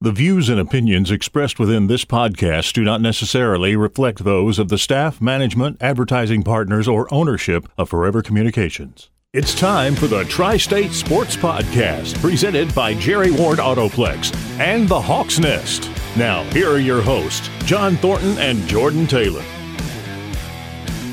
The views and opinions expressed within this podcast do not necessarily reflect those of the staff, management, advertising partners, or ownership of Forever Communications. It's time for the Tri State Sports Podcast, presented by Jerry Ward Autoplex and the Hawks Nest. Now, here are your hosts, John Thornton and Jordan Taylor.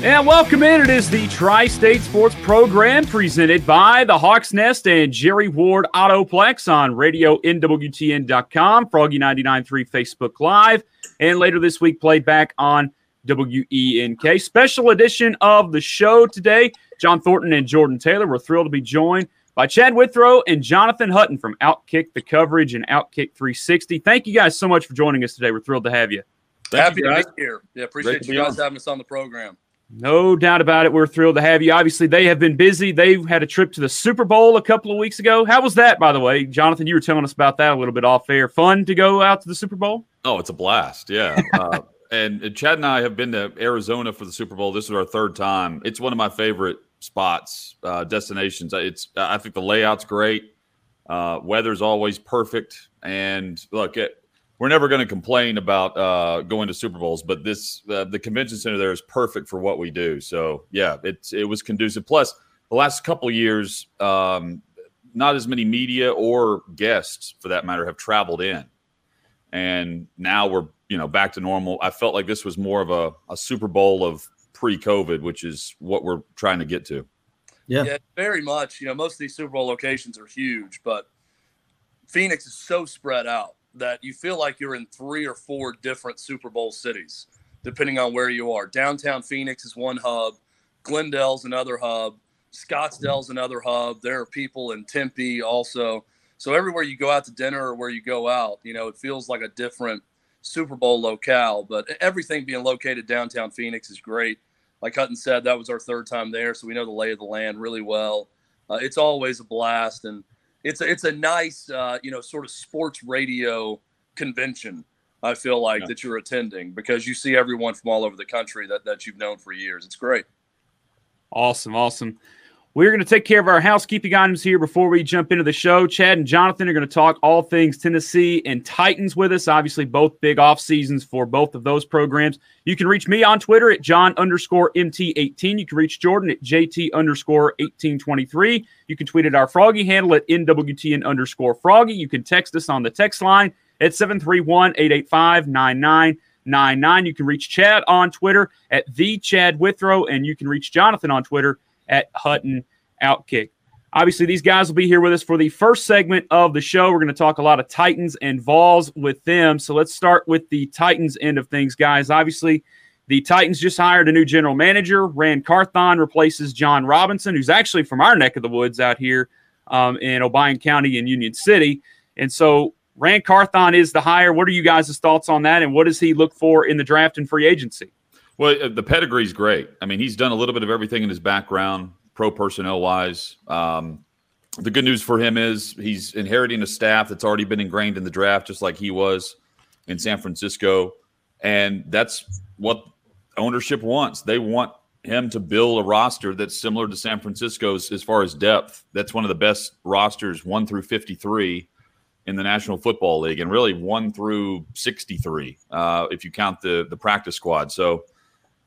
And welcome in. It is the Tri State Sports Program presented by the Hawks Nest and Jerry Ward Autoplex on radio NWTN.com, Froggy993 Facebook Live, and later this week played back on WENK. Special edition of the show today. John Thornton and Jordan Taylor. We're thrilled to be joined by Chad Withrow and Jonathan Hutton from Outkick the Coverage and Outkick 360. Thank you guys so much for joining us today. We're thrilled to have you. Thank Happy you to be here. Yeah, appreciate you guys on. having us on the program. No doubt about it. We're thrilled to have you. Obviously, they have been busy. They had a trip to the Super Bowl a couple of weeks ago. How was that, by the way? Jonathan, you were telling us about that a little bit off air. Fun to go out to the Super Bowl? Oh, it's a blast. Yeah. Uh, and Chad and I have been to Arizona for the Super Bowl. This is our third time. It's one of my favorite spots, uh, destinations. It's I think the layout's great. Uh, weather's always perfect. And look, it, we're never going to complain about uh, going to Super Bowls, but this uh, the convention center there is perfect for what we do. So yeah, it's it was conducive. Plus, the last couple years, um, not as many media or guests, for that matter, have traveled in, and now we're you know back to normal. I felt like this was more of a, a Super Bowl of pre-COVID, which is what we're trying to get to. Yeah. yeah, very much. You know, most of these Super Bowl locations are huge, but Phoenix is so spread out that you feel like you're in three or four different Super Bowl cities, depending on where you are. Downtown Phoenix is one hub, Glendale's another hub, Scottsdale's another hub. There are people in Tempe also. So everywhere you go out to dinner or where you go out, you know, it feels like a different Super Bowl locale. But everything being located downtown Phoenix is great. Like Hutton said, that was our third time there, so we know the lay of the land really well. Uh, it's always a blast, and it's a, it's a nice uh, you know sort of sports radio convention. I feel like yeah. that you're attending because you see everyone from all over the country that that you've known for years. It's great. Awesome, awesome. We're going to take care of our housekeeping items here before we jump into the show. Chad and Jonathan are going to talk all things Tennessee and Titans with us. Obviously, both big off seasons for both of those programs. You can reach me on Twitter at John underscore MT18. You can reach Jordan at JT underscore 1823. You can tweet at our Froggy handle at NWTN underscore Froggy. You can text us on the text line at 731 885 9999. You can reach Chad on Twitter at the Chad Withrow, and you can reach Jonathan on Twitter at Hutton Outkick. Obviously, these guys will be here with us for the first segment of the show. We're going to talk a lot of Titans and Vols with them. So let's start with the Titans end of things, guys. Obviously, the Titans just hired a new general manager. Ran Carthon replaces John Robinson, who's actually from our neck of the woods out here um, in Obion County in Union City. And so Ran Carthon is the hire. What are you guys' thoughts on that? And what does he look for in the draft and free agency? Well, uh, the pedigree's great. I mean, he's done a little bit of everything in his background, pro personnel wise. Um, the good news for him is he's inheriting a staff that's already been ingrained in the draft, just like he was in San Francisco. And that's what ownership wants. They want him to build a roster that's similar to San Francisco's as far as depth. That's one of the best rosters, one through 53 in the National Football League, and really one through 63 uh, if you count the the practice squad. So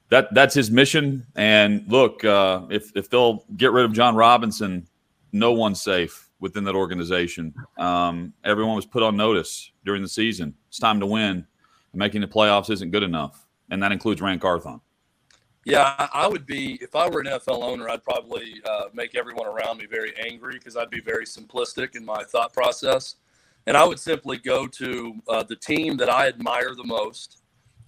that that's his mission. And look, uh, if if they'll get rid of John Robinson, no one's safe within that organization. Um, everyone was put on notice during the season. It's time to win. Making the playoffs isn't good enough, and that includes Ran Carthon. Yeah, I would be if I were an NFL owner. I'd probably uh, make everyone around me very angry because I'd be very simplistic in my thought process, and I would simply go to uh, the team that I admire the most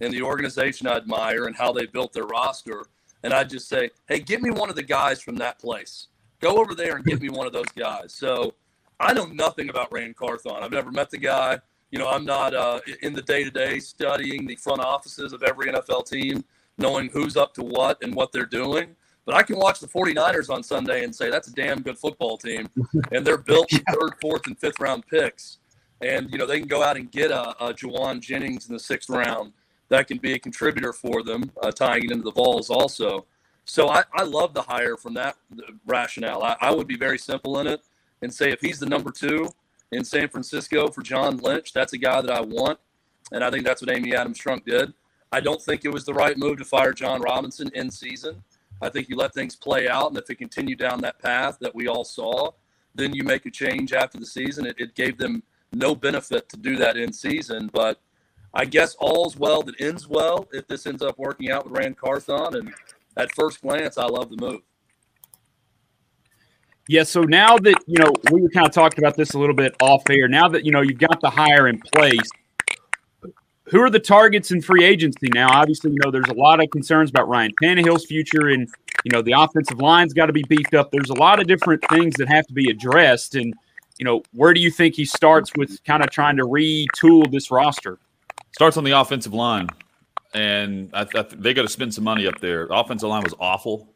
and the organization I admire and how they built their roster. And I just say, hey, get me one of the guys from that place. Go over there and get me one of those guys. So I know nothing about Ran Carthon. I've never met the guy. You know, I'm not uh, in the day to day studying the front offices of every NFL team, knowing who's up to what and what they're doing. But I can watch the 49ers on Sunday and say that's a damn good football team. And they're built yeah. third, fourth, and fifth round picks. And, you know, they can go out and get a, a Jauan Jennings in the sixth round that can be a contributor for them, uh, tying it into the Vols also. So I, I love the hire from that rationale. I, I, would be very simple in it and say if he's the number two, in San Francisco for John Lynch. That's a guy that I want. And I think that's what Amy Adams Strunk did. I don't think it was the right move to fire John Robinson in season. I think you let things play out. And if it continued down that path that we all saw, then you make a change after the season. It, it gave them no benefit to do that in season. But I guess all's well that ends well if this ends up working out with Ran Carthon. And at first glance, I love the move. Yeah, so now that you know we kind of talking about this a little bit off air. Now that you know you've got the hire in place, who are the targets in free agency now? Obviously, you know there's a lot of concerns about Ryan Tannehill's future, and you know the offensive line's got to be beefed up. There's a lot of different things that have to be addressed, and you know where do you think he starts with kind of trying to retool this roster? Starts on the offensive line, and I, I, they got to spend some money up there. The offensive line was awful.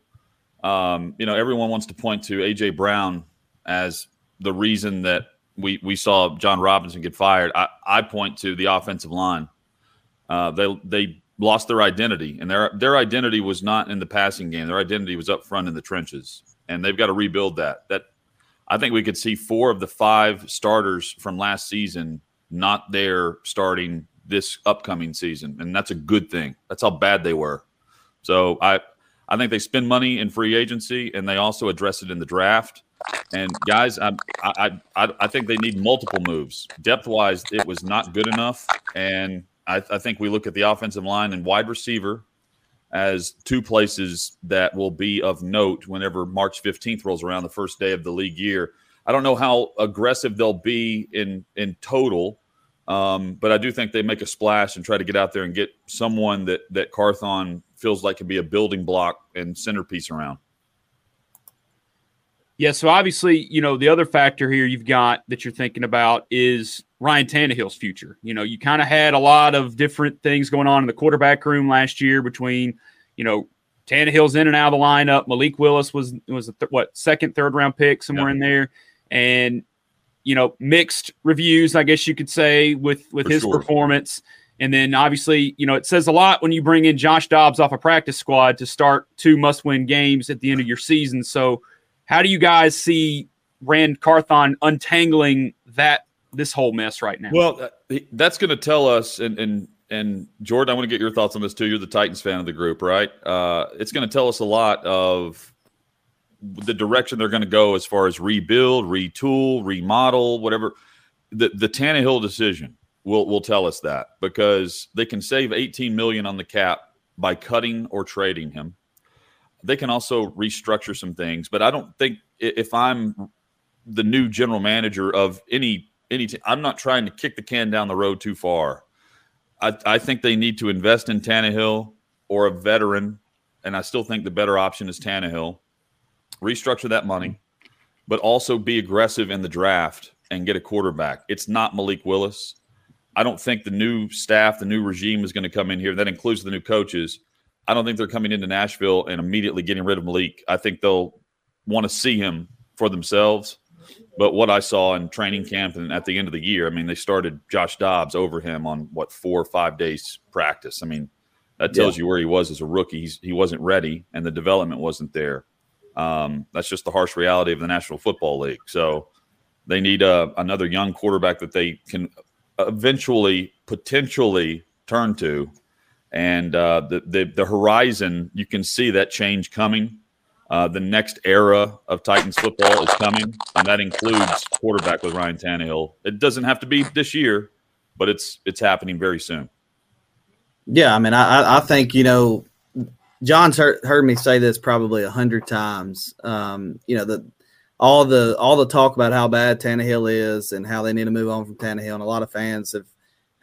Um, you know, everyone wants to point to AJ Brown as the reason that we we saw John Robinson get fired. I, I point to the offensive line. Uh, they they lost their identity, and their their identity was not in the passing game. Their identity was up front in the trenches, and they've got to rebuild that. That I think we could see four of the five starters from last season not there starting this upcoming season, and that's a good thing. That's how bad they were. So I I think they spend money in free agency, and they also address it in the draft. And guys, I I I, I think they need multiple moves. Depth wise, it was not good enough, and I, I think we look at the offensive line and wide receiver as two places that will be of note whenever March 15th rolls around, the first day of the league year. I don't know how aggressive they'll be in in total, um, but I do think they make a splash and try to get out there and get someone that that Carthon feels like can be a building block and centerpiece around. Yeah, so obviously, you know, the other factor here you've got that you're thinking about is Ryan Tannehill's future. You know, you kind of had a lot of different things going on in the quarterback room last year between, you know, Tannehill's in and out of the lineup. Malik Willis was was a th- what second, third round pick somewhere in there, and you know, mixed reviews, I guess you could say, with with For his sure. performance. And then obviously, you know, it says a lot when you bring in Josh Dobbs off a practice squad to start two must win games at the end of your season. So, how do you guys see Ran Carthon untangling that this whole mess right now? Well, uh, that's going to tell us, and and and Jordan, I want to get your thoughts on this too. You're the Titans fan of the group, right? Uh, it's going to tell us a lot of the direction they're going to go as far as rebuild, retool, remodel, whatever. The the Tannehill decision will will tell us that because they can save 18 million on the cap by cutting or trading him. They can also restructure some things, but I don't think if I'm the new general manager of any any team, I'm not trying to kick the can down the road too far. I, I think they need to invest in Tannehill or a veteran, and I still think the better option is Tannehill. Restructure that money, mm-hmm. but also be aggressive in the draft and get a quarterback. It's not Malik Willis. I don't think the new staff, the new regime is going to come in here. That includes the new coaches. I don't think they're coming into Nashville and immediately getting rid of Malik. I think they'll want to see him for themselves. But what I saw in training camp and at the end of the year, I mean, they started Josh Dobbs over him on what four or five days practice. I mean, that tells yeah. you where he was as a rookie. He's, he wasn't ready, and the development wasn't there. Um, that's just the harsh reality of the National Football League. So they need uh, another young quarterback that they can eventually potentially turn to. And uh, the, the, the horizon, you can see that change coming. Uh, the next era of Titans football is coming, and that includes quarterback with Ryan Tannehill. It doesn't have to be this year, but it's it's happening very soon. Yeah, I mean, I, I think you know, John's heard, heard me say this probably a hundred times. Um, you know, the all the all the talk about how bad Tannehill is and how they need to move on from Tannehill, and a lot of fans have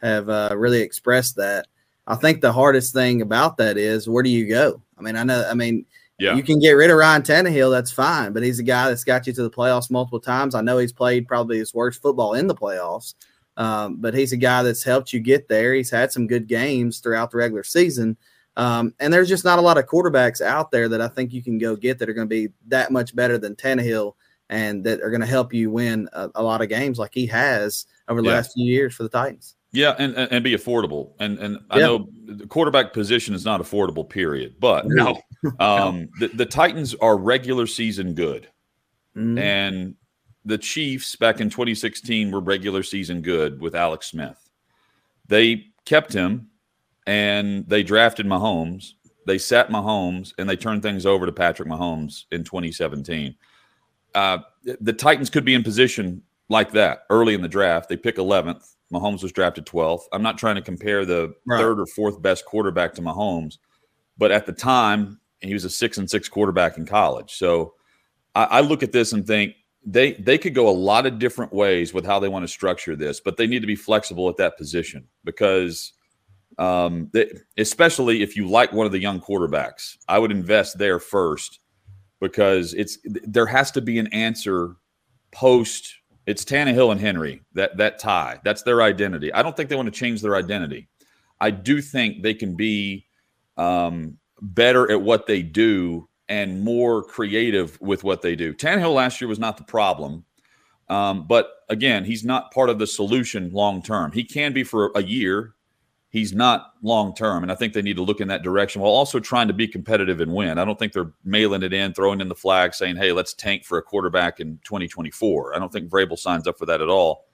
have uh, really expressed that. I think the hardest thing about that is where do you go? I mean, I know, I mean, yeah. you can get rid of Ryan Tannehill, that's fine, but he's a guy that's got you to the playoffs multiple times. I know he's played probably his worst football in the playoffs, um, but he's a guy that's helped you get there. He's had some good games throughout the regular season. Um, and there's just not a lot of quarterbacks out there that I think you can go get that are going to be that much better than Tannehill and that are going to help you win a, a, lot of games like he has over the yeah. last few years for the Titans. Yeah, and, and be affordable. And and I know the quarterback position is not affordable, period. But no, um, the, the Titans are regular season good, mm. and the Chiefs back in 2016 were regular season good with Alex Smith. They kept him and they drafted Mahomes. They sat Mahomes and they turned things over to Patrick Mahomes in 2017. Uh, the Titans could be in position like that early in the draft. They pick 11th. Mahomes was drafted 12th. I'm not trying to compare the right. third or fourth best quarterback to Mahomes, but at the time, he was a six and six quarterback in college. So I, I look at this and think they they could go a lot of different ways with how they want to structure this, but they need to be flexible at that position because um, they, especially if you like one of the young quarterbacks, I would invest there first because it's there has to be an answer post. It's Tannehill and Henry that that tie. That's their identity. I don't think they want to change their identity. I do think they can be um, better at what they do and more creative with what they do. Tannehill last year was not the problem. Um, but again, he's not part of the solution long term. He can be for a year. He's not long term. And I think they need to look in that direction while also trying to be competitive and win. I don't think they're mailing it in, throwing in the flag, saying, hey, let's tank for a quarterback in 2024. I don't think Vrabel signs up for that at all.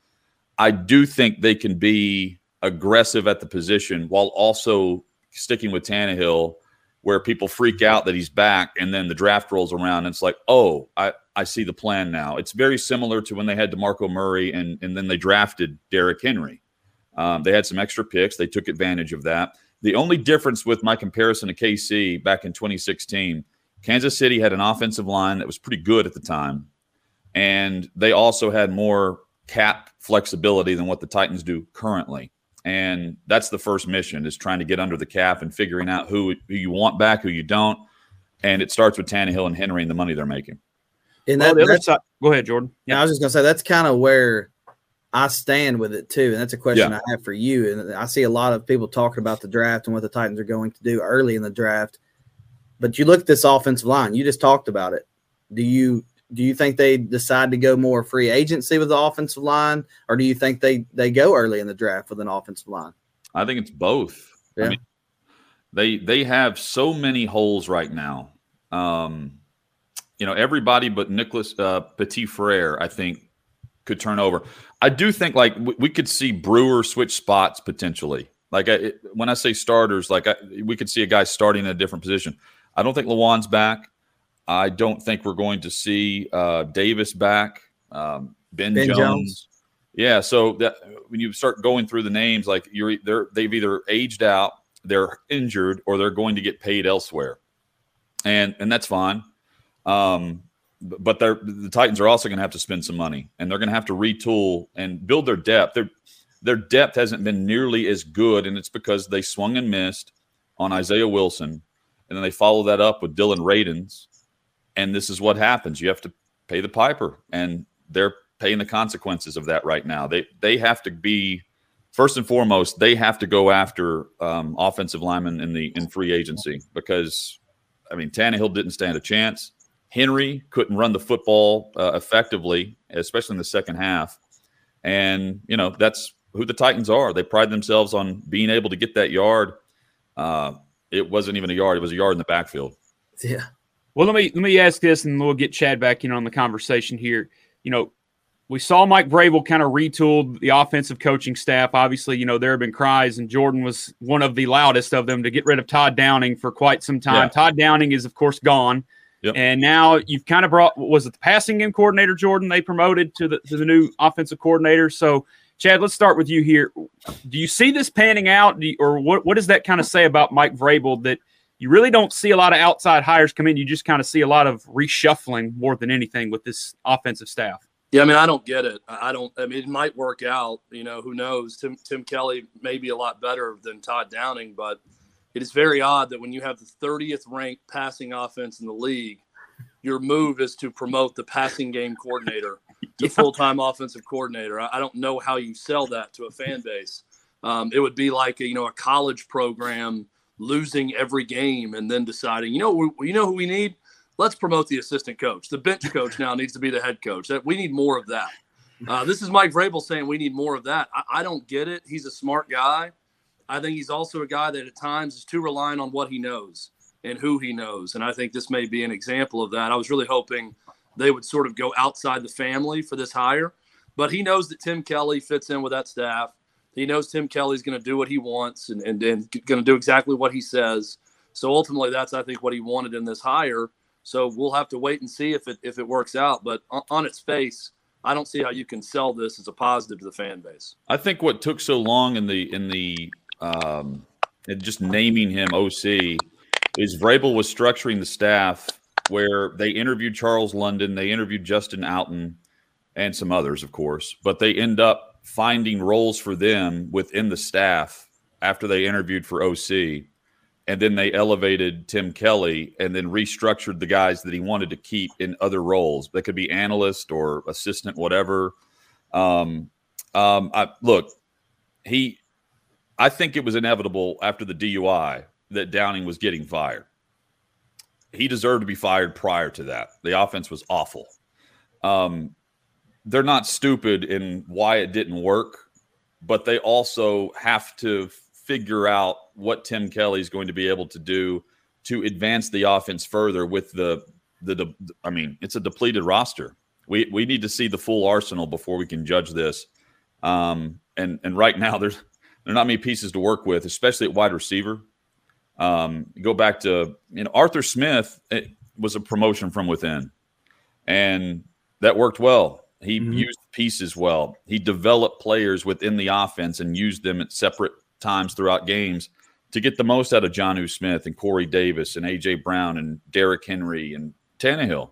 I do think they can be aggressive at the position while also sticking with Tannehill where people freak out that he's back and then the draft rolls around and it's like, oh, I, I see the plan now. It's very similar to when they had DeMarco Murray and, and then they drafted Derrick Henry. Um, they had some extra picks. They took advantage of that. The only difference with my comparison to KC back in 2016, Kansas City had an offensive line that was pretty good at the time. And they also had more cap flexibility than what the Titans do currently and that's the first mission is trying to get under the cap and figuring out who, who you want back, who you don't. And it starts with Tannehill and Henry and the money they're making. And that, well, the other side, go ahead, Jordan. Yeah, I was just gonna say that's kind of where I stand with it too, and that's a question yeah. I have for you. And I see a lot of people talking about the draft and what the Titans are going to do early in the draft. But you look at this offensive line. You just talked about it. Do you do you think they decide to go more free agency with the offensive line, or do you think they they go early in the draft with an offensive line? I think it's both. Yeah. I mean, they they have so many holes right now. Um, you know, everybody but Nicholas uh, Petit Frere, I think, could turn over. I do think like we, we could see Brewer switch spots potentially. Like I, it, when I say starters, like I, we could see a guy starting in a different position. I don't think Lewan's back. I don't think we're going to see uh, Davis back. Um, ben, ben Jones. Jones. Yeah, so that when you start going through the names, like you're they're they've either aged out, they're injured, or they're going to get paid elsewhere, and and that's fine. Um, but they're the Titans are also going to have to spend some money, and they're going to have to retool and build their depth. Their their depth hasn't been nearly as good, and it's because they swung and missed on Isaiah Wilson, and then they follow that up with Dillon Radunz, and this is what happens. You have to pay the piper, and they're paying the consequences of that right now. They they have to be first and foremost. They have to go after um, offensive linemen in the in free agency because I mean Tannehill didn't stand a chance. Henry couldn't run the football uh, effectively, especially in the second half. And you know that's who the Titans are. They pride themselves on being able to get that yard. Uh, it wasn't even a yard; it was a yard in the backfield. Yeah. Well, let me let me ask this, and we'll get Chad back in on the conversation here. You know, we saw Mike Vrabel kind of retooled the offensive coaching staff. Obviously, you know there have been cries, and Jordan was one of the loudest of them to get rid of Todd Downing for quite some time. Yeah. Todd Downing is, of course, gone, yep. and now you've kind of brought was it the passing game coordinator Jordan they promoted to the to the new offensive coordinator. So, Chad, let's start with you here. Do you see this panning out, you, or what? What does that kind of say about Mike Vrabel that? you really don't see a lot of outside hires come in. You just kind of see a lot of reshuffling more than anything with this offensive staff. Yeah, I mean, I don't get it. I don't. I mean, it might work out. You know, who knows? Tim Tim Kelly may be a lot better than Todd Downing, but it is very odd that when you have the 30th ranked passing offense in the league, your move is to promote the passing game coordinator to yeah. full time offensive coordinator. I, don't know how you sell that to a fan base. Um, it would be like a, you know a college program losing every game and then deciding, you know, we, you know who we need? Let's promote the assistant coach. The bench coach now needs to be the head coach. That we need more of that. Uh, this is Mike Vrabel saying we need more of that. I, I don't get it. He's a smart guy. I think he's also a guy that at times is too reliant on what he knows and who he knows. And I think this may be an example of that. I was really hoping they would sort of go outside the family for this hire. But he knows that Tim Kelly fits in with that staff. He knows Tim Kelly's going to do what he wants and, and, and going to do exactly what he says. So ultimately, that's I think what he wanted in this hire. So we'll have to wait and see if it if it works out. But on, on its face, I don't see how you can sell this as a positive to the fan base. I think what took so long in the in the um, in just naming him OC is Vrabel was structuring the staff where they interviewed Charles London, they interviewed Justin Outten, and some others, of course, but they end up finding roles for them within the staff after they interviewed for OC. And then they elevated Tim Kelly and then restructured the guys that he wanted to keep in other roles. That could be analyst or assistant, whatever. Um, um, I, look, he, I think it was inevitable after the DUI that Downing was getting fired. He deserved to be fired prior to that. The offense was awful. Um, they're not stupid in why it didn't work, but they also have to figure out what Tim Kelly is going to be able to do to advance the offense further with the the I mean, it's a depleted roster. We we need to see the full arsenal before we can judge this. Um, and and right now there's there are not many pieces to work with, especially at wide receiver. Um, go back to you know Arthur Smith it was a promotion from within, and that worked well. He mm-hmm. used pieces well. He developed players within the offense and used them at separate times throughout games to get the most out of Jonnu Smith and Corey Davis and AJ Brown and Derrick Henry and Tannehill.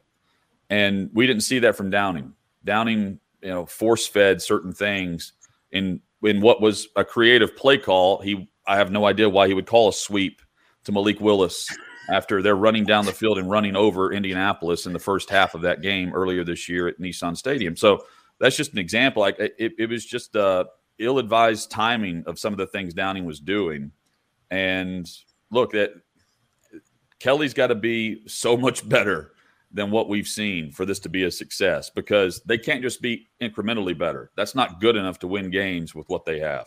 And we didn't see that from Downing. Downing, you know, force fed certain things in in what was a creative play call. He I have no idea why he would call a sweep to Malik Willis after they're running down the field and running over Indianapolis in the first half of that game earlier this year at Nissan Stadium. So that's just an example. Like it, it was just uh, ill-advised timing of some of the things Downing was doing. And look, that Kelly's got to be so much better than what we've seen for this to be a success because they can't just be incrementally better. That's not good enough to win games with what they have.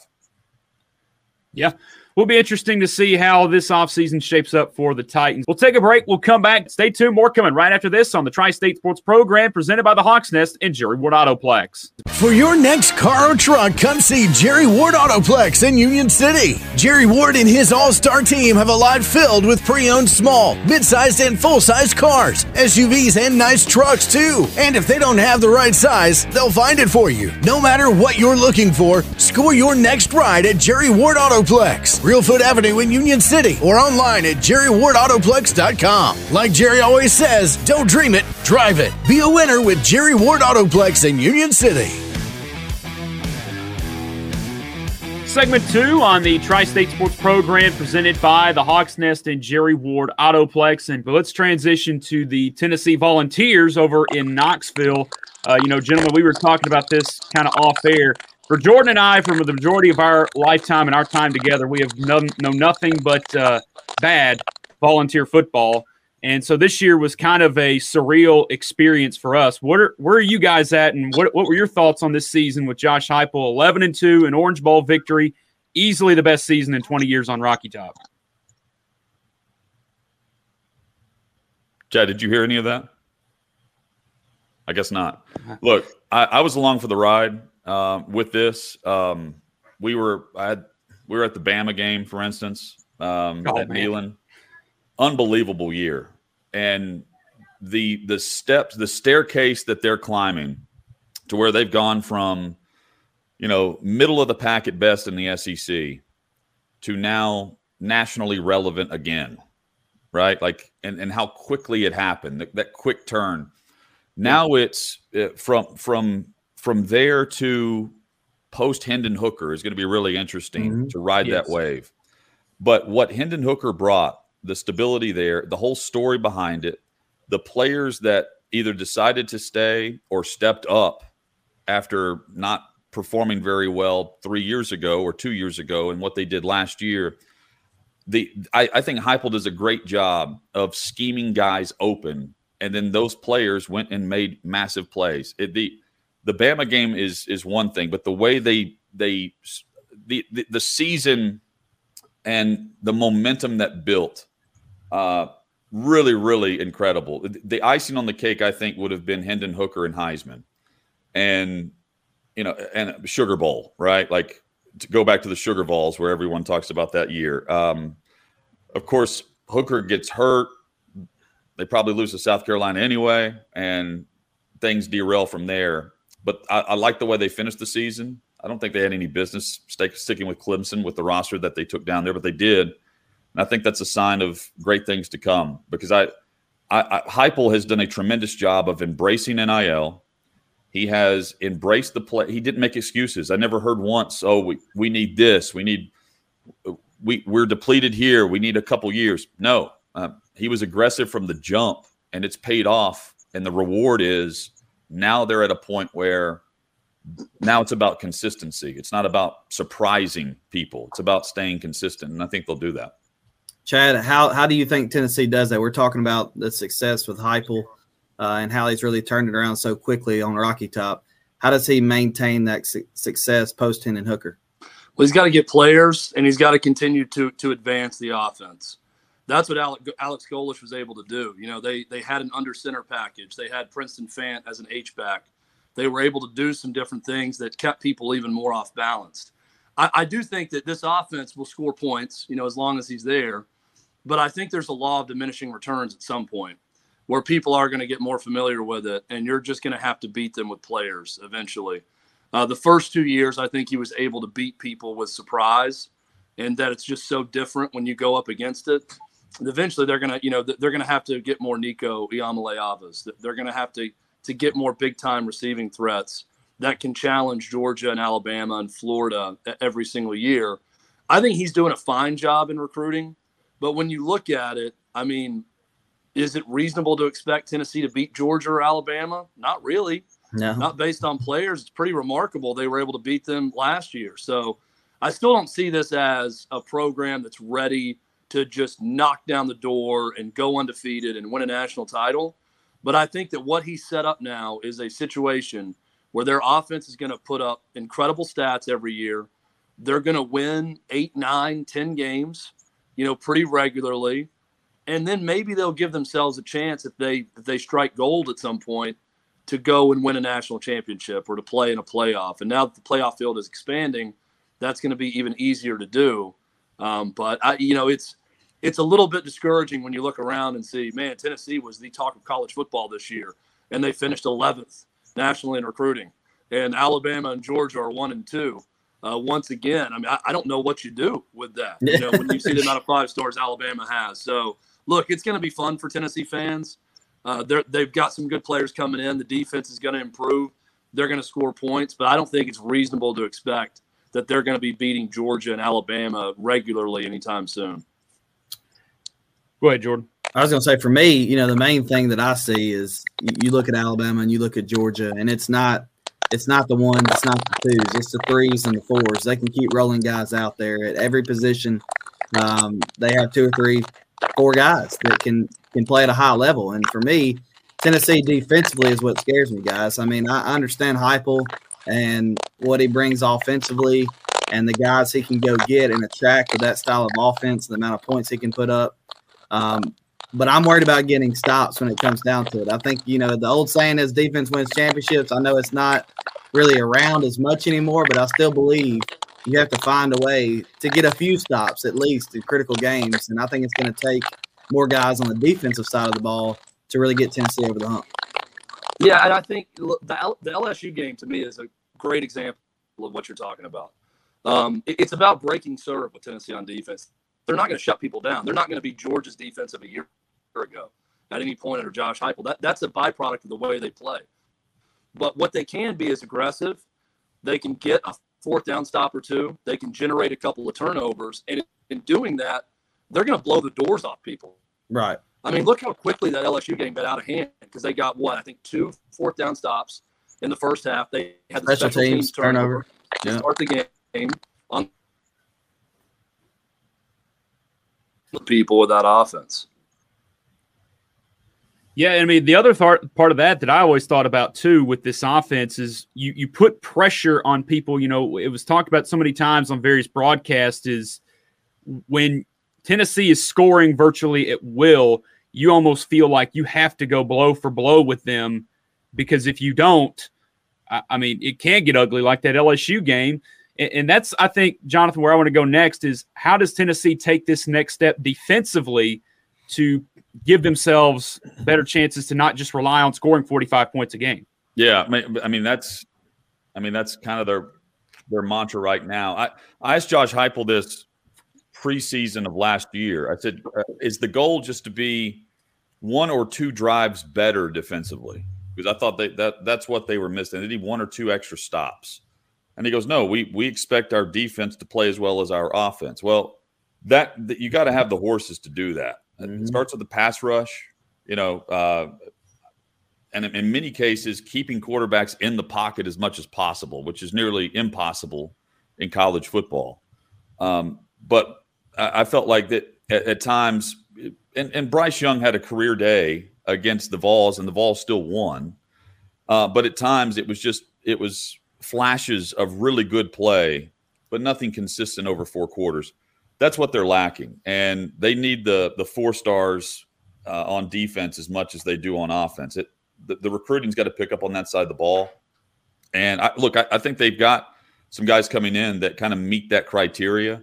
Yeah will be interesting to see how this offseason shapes up for the Titans. We'll take a break. We'll come back. Stay tuned. More coming right after this on the Tri State Sports Program presented by the Hawks Nest and Jerry Ward Autoplex. For your next car or truck, come see Jerry Ward Autoplex in Union City. Jerry Ward and his all star team have a lot filled with pre owned small, mid sized, and full sized cars, SUVs, and nice trucks, too. And if they don't have the right size, they'll find it for you. No matter what you're looking for, score your next ride at Jerry Ward Autoplex. Reelfoot Avenue in Union City or online at jerrywardautoplex.com. Like Jerry always says, don't dream it, drive it. Be a winner with Jerry Ward Autoplex in Union City. Segment two on the Tri State Sports Program presented by the Hawks Nest and Jerry Ward Autoplex. And let's transition to the Tennessee Volunteers over in Knoxville. Uh, you know, gentlemen, we were talking about this kind of off air for Jordan and I, for the majority of our lifetime and our time together, we have known, known nothing but uh, bad volunteer football. And so this year was kind of a surreal experience for us. What are where are you guys at, and what, what were your thoughts on this season with Josh Heupel, eleven and two, an Orange Bowl victory, easily the best season in twenty years on Rocky Top? Chad, did you hear any of that? I guess not. Look, I, I was along for the ride uh, with this. Um, we were I had, we were at the Bama game, for instance, um, oh, at man. Neyland. Unbelievable year, and the the steps, the staircase that they're climbing to where they've gone from, you know, middle of the pack at best in the SEC to now nationally relevant again, right? Like, and and how quickly it happened, that, that quick turn. Now it's uh, from from from there to post Hendon Hooker is going to be really interesting mm-hmm. to ride yes. that wave. But what Hendon Hooker brought, the stability there, the whole story behind it, the players that either decided to stay or stepped up after not performing very well three years ago or two years ago and what they did last year. The I, I think Heupel does a great job of scheming guys open, and then those players went and made massive plays. It, the the Bama game is is one thing, but the way they they the the, the season and the momentum that built uh, really, really incredible. The icing on the cake, I think, would have been Hendon Hooker and Heisman, and you know, and Sugar Bowl, right? Like to go back to the Sugar Bowls where everyone talks about that year. Um, of course, Hooker gets hurt. They probably lose to South Carolina anyway, and things derail from there. But I, I like the way they finished the season. I don't think they had any business sticking with Clemson with the roster that they took down there, but they did. And I think that's a sign of great things to come because I, I, I Heupel has done a tremendous job of embracing NIL. He has embraced the play. He didn't make excuses. I never heard once, "Oh, we we need this. We need we we're depleted here. We need a couple years." No, uh, he was aggressive from the jump, and it's paid off. And the reward is now they're at a point where now it's about consistency. It's not about surprising people. It's about staying consistent, and I think they'll do that. Chad, how how do you think Tennessee does that? We're talking about the success with Heupel uh, and how he's really turned it around so quickly on Rocky Top. How does he maintain that su- success post Hendon Hooker? Well, he's got to get players, and he's got to continue to to advance the offense. That's what Alex, Alex Golesh was able to do. You know, they they had an under center package. They had Princeton Fant as an H back. They were able to do some different things that kept people even more off balanced. I, I do think that this offense will score points, you know, as long as he's there. But I think there's a law of diminishing returns at some point where people are going to get more familiar with it, and you're just going to have to beat them with players eventually. Uh, the first two years, I think he was able to beat people with surprise, and that it's just so different when you go up against it. Eventually, they're going to, you know, they're to have to get more Nico Iamaleavas. They're going to have to to get more big time receiving threats that can challenge Georgia and Alabama and Florida every single year. I think he's doing a fine job in recruiting. But when you look at it, I mean, is it reasonable to expect Tennessee to beat Georgia or Alabama? Not really. No. Not based on players. It's pretty remarkable they were able to beat them last year. So I still don't see this as a program that's ready to just knock down the door and go undefeated and win a national title. But I think that what he set up now is a situation where their offense is going to put up incredible stats every year. They're going to win eight, nine, ten games you know, pretty regularly. And then maybe they'll give themselves a chance if they if they strike gold at some point to go and win a national championship or to play in a playoff. And now that the playoff field is expanding, that's going to be even easier to do. Um, but I, you know, it's it's a little bit discouraging when you look around and see, man, Tennessee was the talk of college football this year, and they finished 11th nationally in recruiting, and Alabama and Georgia are one and two uh, once again. I mean, I, I, don't know what you do with that. You know, when you see the amount of five stars Alabama has. So, look, it's going to be fun for Tennessee fans. Uh, they've got some good players coming in. The defense is going to improve. They're going to score points, but I don't think it's reasonable to expect that they're going to be beating Georgia and Alabama regularly anytime soon. Go ahead, Jordan. I was going to say, for me, you know, the main thing that I see is you look at Alabama and you look at Georgia, and it's not it's not the ones, it's not the twos, it's the threes and the fours. They can keep rolling guys out there at every position. Um, they have two or three, four guys that can can play at a high level. And for me, Tennessee defensively is what scares me, guys. I mean, I understand Heupel and what he brings offensively, and the guys he can go get and attract with that style of offense, the amount of points he can put up. Um, but I'm worried about getting stops when it comes down to it. I think, you know, the old saying is defense wins championships. I know it's not really around as much anymore, but I still believe you have to find a way to get a few stops at least in critical games. And I think it's going to take more guys on the defensive side of the ball to really get Tennessee over the hump. Yeah, and I think the, LSU game to me is a great example of what you're talking about. Um, it, it's about breaking serve with Tennessee on defense. They're not going to shut people down. They're not going to be Georgia's defense of a year ago at any point under Josh Heupel. That, that's a byproduct of the way they play. But what they can be is aggressive. They can get a fourth down stop or two. They can generate a couple of turnovers. And in doing that, they're going to blow the doors off people. Right. I mean, look how quickly that LSU game got out of hand because they got what? I think two fourth down stops in the first half. They had the special, special teams, teams turnover, turnover to start the game on the people with that offense. Yeah, I mean the other th- part of that that I always thought about too with this offense is you you put pressure on people. You know, it was talked about so many times on various broadcasts is when Tennessee is scoring virtually at will. you almost feel like you have to go blow for blow with them because if you don't, I, I mean, it can get ugly like that LSU game. And, that's, I think, Jonathan, where I want to go next is how does Tennessee take this next step defensively to give themselves better chances to not just rely on scoring 45 points a game? Yeah, I mean that's, I mean that's kind of their their mantra right now. I I asked Josh Heupel this preseason of last year. I said, uh, is the goal just to be one or two drives better defensively? Because I thought they, that that's what they were missing. They need one or two extra stops. And he goes, no, we we expect our defense to play as well as our offense. Well, that, that you got to have the horses to do that. Mm-hmm. It starts with the pass rush, you know, uh, and in, in many cases, keeping quarterbacks in the pocket as much as possible, which is nearly impossible in college football. Um, but I, I, felt like that at, at times, and, and, Bryce Young had a career day against the Vols, and the Vols still won. Uh, but at times, it was just it was flashes of really good play, but nothing consistent over four quarters. That's what they're lacking, and they need the the four stars uh, on defense as much as they do on offense. It the, the recruiting's got to pick up on that side of the ball. And I, look, I, I think they've got some guys coming in that kind of meet that criteria,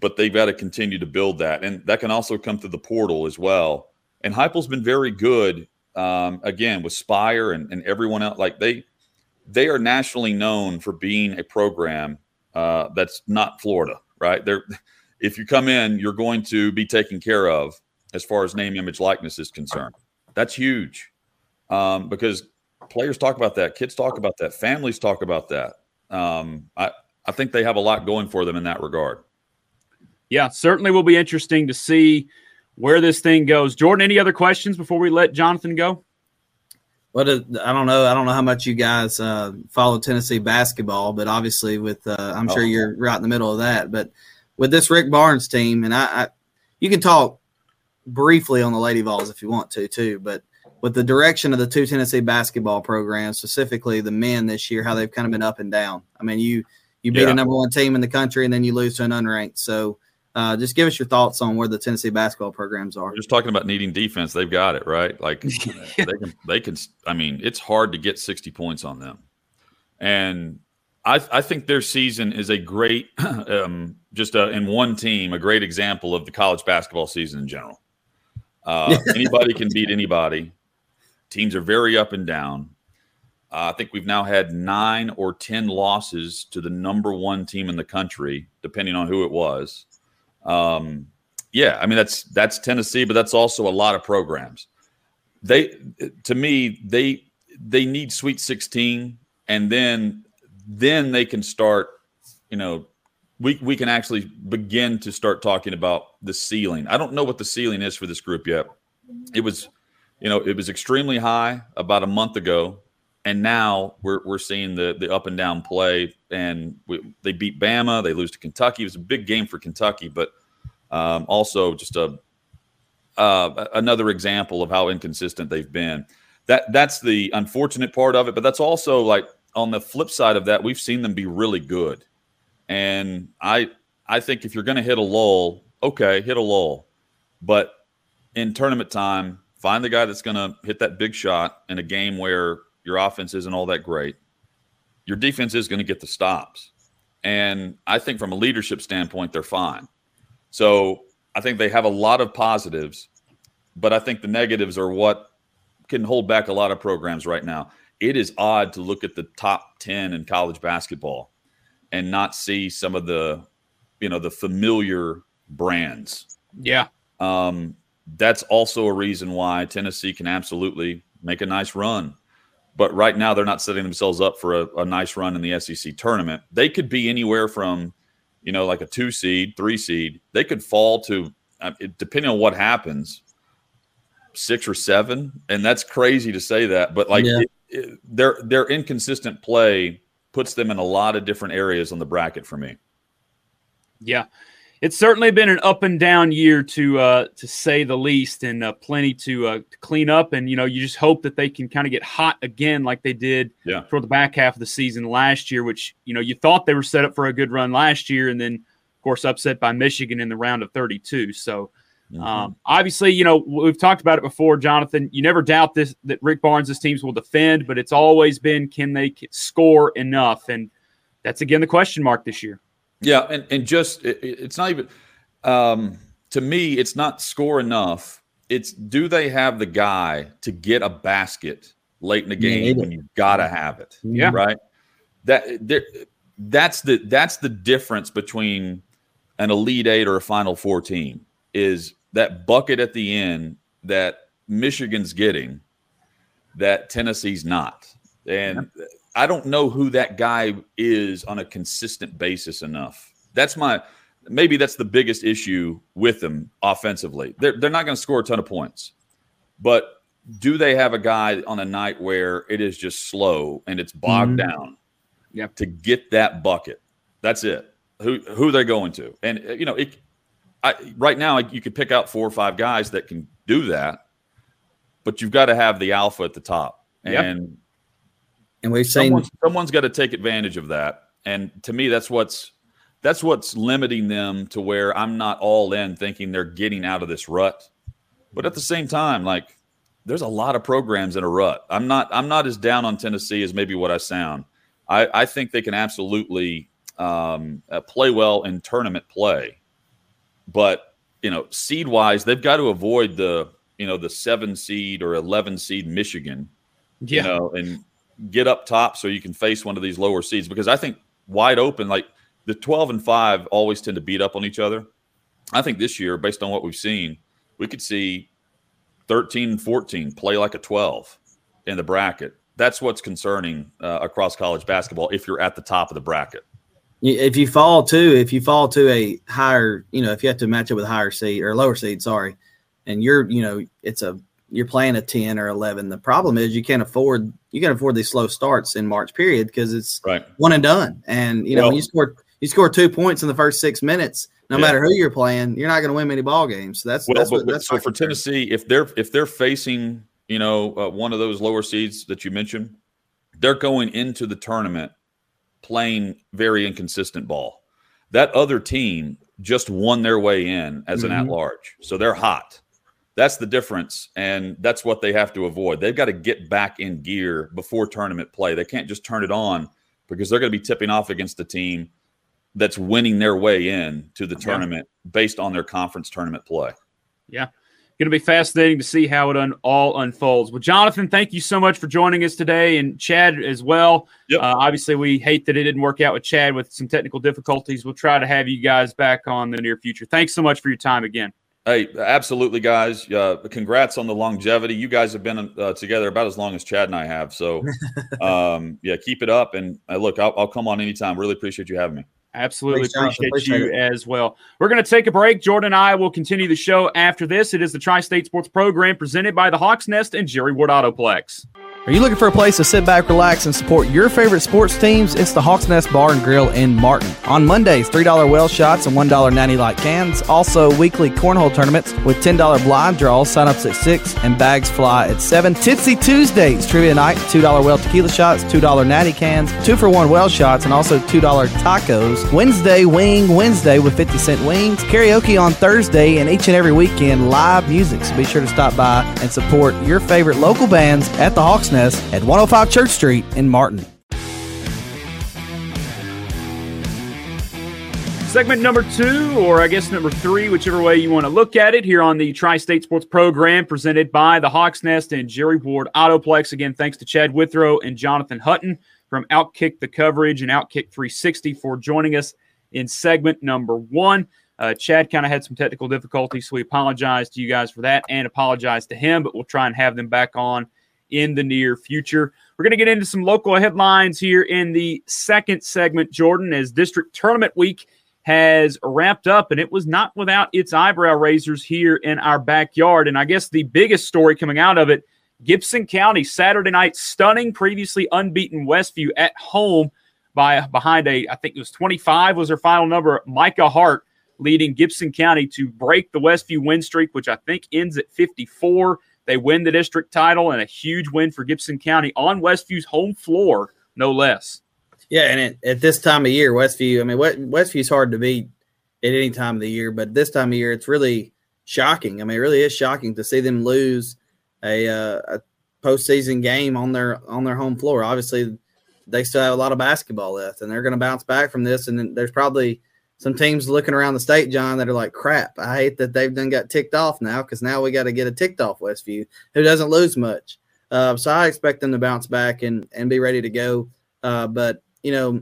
but they've got to continue to build that, and that can also come through the portal as well. And Heupel's been very good um, again with Spyre and, and everyone else. Like they they are nationally known for being a program uh, that's not Florida, right? They're if you come in, you're going to be taken care of as far as name, image, likeness is concerned. That's huge um, because players talk about that, kids talk about that, families talk about that. Um, I I think they have a lot going for them in that regard. Yeah, certainly will be interesting to see where this thing goes. Jordan, any other questions before we let Jonathan go? What I don't know. I don't know how much you guys uh, follow Tennessee basketball, but obviously, with uh, I'm sure oh. you're right in the middle of that. But with this Rick Barnes team, and I, I, you can talk briefly on the Lady Vols if you want to too. But with the direction of the two Tennessee basketball programs, specifically the men this year, how they've kind of been up and down. I mean, you you beat yeah. a number one team in the country and then you lose to an unranked. So uh, just give us your thoughts on where the Tennessee basketball programs are. Just talking about needing defense, they've got it right. Like they can, they can. I mean, it's hard to get sixty points on them, and I, I think their season is a great, um, just a, in one team, a great example of the college basketball season in general. Uh, anybody can beat anybody. Teams are very up and down. Uh, I think we've now had nine or ten losses to the number one team in the country, depending on who it was. Um, yeah, I mean that's that's Tennessee, but that's also a lot of programs. They, to me, they they need Sweet Sixteen, and then then they can start. You know, we we can actually begin to start talking about the ceiling. I don't know what the ceiling is for this group yet. It was, you know, it was extremely high about a month ago, and now we're we're seeing the the up and down play. And we, they beat Bama, they lose to Kentucky. It was a big game for Kentucky, but um, also, just a uh, another example of how inconsistent they've been. That that's the unfortunate part of it, but that's also like on the flip side of that, we've seen them be really good. And I I think if you're going to hit a lull, okay, hit a lull, but in tournament time, find the guy that's going to hit that big shot in a game where your offense isn't all that great. Your defense is going to get the stops. And I think from a leadership standpoint, they're fine. So I think they have a lot of positives, but I think the negatives are what can hold back a lot of programs right now. It is odd to look at the top 10 in college basketball and not see some of the, you know, the familiar brands. Yeah. Um, that's also a reason why Tennessee can absolutely make a nice run. But right now, they're not setting themselves up for a, a nice run in the SEC tournament. They could be anywhere from you know, like a two seed, three seed, they could fall to, uh, depending on what happens, six or seven. And that's crazy to say that, but like yeah. it, it, their their inconsistent play puts them in a lot of different areas on the bracket for me. Yeah it's certainly been an up and down year to uh, to say the least, and uh, plenty to, uh, to clean up. And you know, you just hope that they can kind of get hot again, like they did yeah. for the back half of the season last year. Which you know, you thought they were set up for a good run last year, and then of course upset by Michigan in the round of 32. So Mm-hmm. Um, obviously, you know we've talked about it before, Jonathan. You never doubt this that Rick Barnes' teams will defend, but it's always been can they score enough, and that's again the question mark this year. Yeah, and and just it, it's not even um, to me, it's not score enough. It's do they have the guy to get a basket late in the game when you gotta have it? Yeah, right. That there, that's the that's the difference between an elite eight or a final four team is that bucket at the end that Michigan's getting that Tennessee's not. And yeah. I don't know who that guy is on a consistent basis enough. That's my maybe that's the biggest issue with them offensively. They're, they're not going to score a ton of points, but do they have a guy on a night where it is just slow and it's bogged mm-hmm. down yep. to get that bucket? That's it. Who who they're going to, and you know, it, I, right now you could pick out four or five guys that can do that, but you've got to have the alpha at the top, and yep. And we've seen someone's, someone's got to take advantage of that. And to me, that's what's that's what's limiting them to where I'm not all in thinking they're getting out of this rut. But at the same time, like there's a lot of programs in a rut. I'm not I'm not as down on Tennessee as maybe what I sound. I, I think they can absolutely um, uh, play well in tournament play, but you know, seed wise, they've got to avoid the you know the seven seed or eleven seed Michigan, yeah. you know, and get up top so you can face one of these lower seeds because I think wide open like the 12 and 5 always tend to beat up on each other. I think this year, based on what we've seen, we could see 13 and 14 play like a 12 in the bracket. That's what's concerning uh, across college basketball if you're at the top of the bracket. If you fall to, if you fall to a higher, you know, if you have to match up with a higher seed or lower seed, sorry, and you're, you know, it's a you're playing a 10 or 11 the problem is you can't afford you can't afford these slow starts in march period because it's right. one and done and you know well, when you score you score two points in the first six minutes, no yeah. matter who you're playing, you're not going to win many ball games. So that's well, that's but, what, that's so for Tennessee, if they're if they're facing you know uh, one of those lower seeds that you mentioned, they're going into the tournament playing very inconsistent ball. That other team just won their way in as an mm-hmm. at large, so they're hot. That's the difference, and that's what they have to avoid. They've got to get back in gear before tournament play. They can't just turn it on because they're going to be tipping off against the team that's winning their way in to the tournament yeah. based on their conference tournament play. Yeah. Going to be fascinating to see how it un- all unfolds. Well, Jonathan, thank you so much for joining us today, and Chad as well. Yep. Uh, obviously, we hate that it didn't work out with Chad with some technical difficulties. We'll try to have you guys back on the near future. Thanks so much for your time again. Hey, absolutely, guys. Uh, congrats on the longevity. You guys have been uh, together about as long as Chad and I have. So, um, yeah, keep it up. And uh, look, I'll, I'll come on anytime. Really appreciate you having me. Absolutely Thanks, appreciate, appreciate, you it. as well. We're going to take a break. Jordan and I will continue the show after this. It is the Tri State Sports Program presented by the Hawks Nest and Jerry Ward Autoplex. Are you looking for a place to sit back, relax, and support your favorite sports teams? It's the Hawks Nest Bar and Grill in Martin. On Mondays, $3 well shots and $1 natty light cans. Also, weekly cornhole tournaments with $10 blind draws. Sign-ups at 6 and bags fly at 7. Tipsy Tuesdays, trivia night, $2 well tequila shots, $2 natty cans, 2 for 1 well shots, and also $2 tacos. Wednesday, Wing Wednesday with 50 cent wings. Karaoke on Thursday, and each and every weekend, live music. So be sure to stop by and support your favorite local bands at the Hawks Nest at 105 Church Street in Martin. Segment number two, or I guess number three, whichever way you want to look at it, here on the Tri State Sports Program, presented by the Hawks Nest and Jerry Ward Autoplex. Again, thanks to Chad Withrow and Jonathan Hutton from Outkick the Coverage and Outkick 360 for joining us in segment number one. Uh, Chad kind of had some technical difficulties, so we apologize to you guys for that and apologize to him, but we'll try and have them back on in the near future. We're going to get into some local headlines here in the second segment, Jordan, as district tournament week has wrapped up, and it was not without its eyebrow raisers here in our backyard. And I guess the biggest story coming out of it Gibson County Saturday night stunning previously unbeaten Westview at home by behind a I think it was 25 was their final number Micah Hart leading Gibson County to break the Westview win streak which I think ends at 54 they win the district title and a huge win for Gibson County on Westview's home floor, no less. Yeah, and at this time of year, Westview, I mean, Westview's hard to beat at any time of the year, but this time of year, it's really shocking. I mean, it really is shocking to see them lose a, uh, a postseason game on their on their home floor. Obviously, they still have a lot of basketball left, and they're going to bounce back from this. And there's probably some teams looking around the state, John, that are like, "Crap! I hate that they've done got ticked off now because now we got to get a ticked off Westview who doesn't lose much." Uh, so I expect them to bounce back and and be ready to go. Uh, but you know,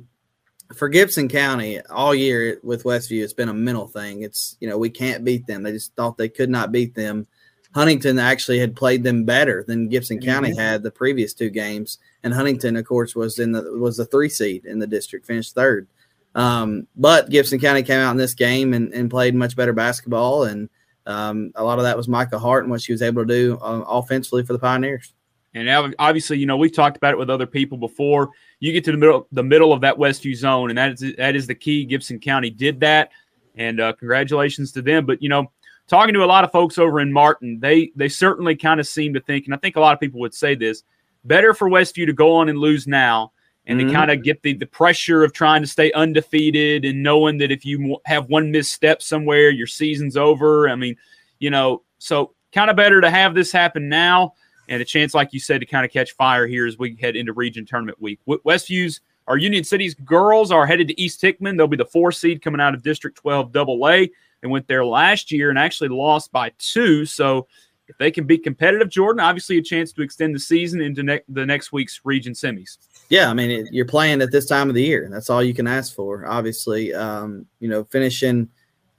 for Gibson County all year with Westview, it's been a mental thing. It's you know we can't beat them. They just thought they could not beat them. Huntington actually had played them better than Gibson mm-hmm. County had the previous two games, and Huntington, of course, was in the was the three seed in the district, finished third. Um, but Gibson County came out in this game and, and played much better basketball, and um, a lot of that was Micah Hart and what she was able to do uh, offensively for the Pioneers. And obviously, you know, we've talked about it with other people before. You get to the middle, the middle of that Westview zone, and that is that is the key. Gibson County did that, and uh, congratulations to them. But you know, talking to a lot of folks over in Martin, they they certainly kind of seem to think, and I think a lot of people would say this: better for Westview to go on and lose now, and mm-hmm. to kind of get the the pressure of trying to stay undefeated and knowing that if you have one misstep somewhere, your season's over. I mean, you know, so kind of better to have this happen now and a chance, like you said, to kind of catch fire here as we head into region tournament week. Westview's our Union City's girls are headed to East Hickman. They'll be the four seed coming out of District 12 Double A. They went there last year and actually lost by two. So if they can be competitive, Jordan, obviously a chance to extend the season into ne- the next week's region semis. Yeah, I mean, it, you're playing at this time of the year. That's all you can ask for. Obviously, um, you know, finishing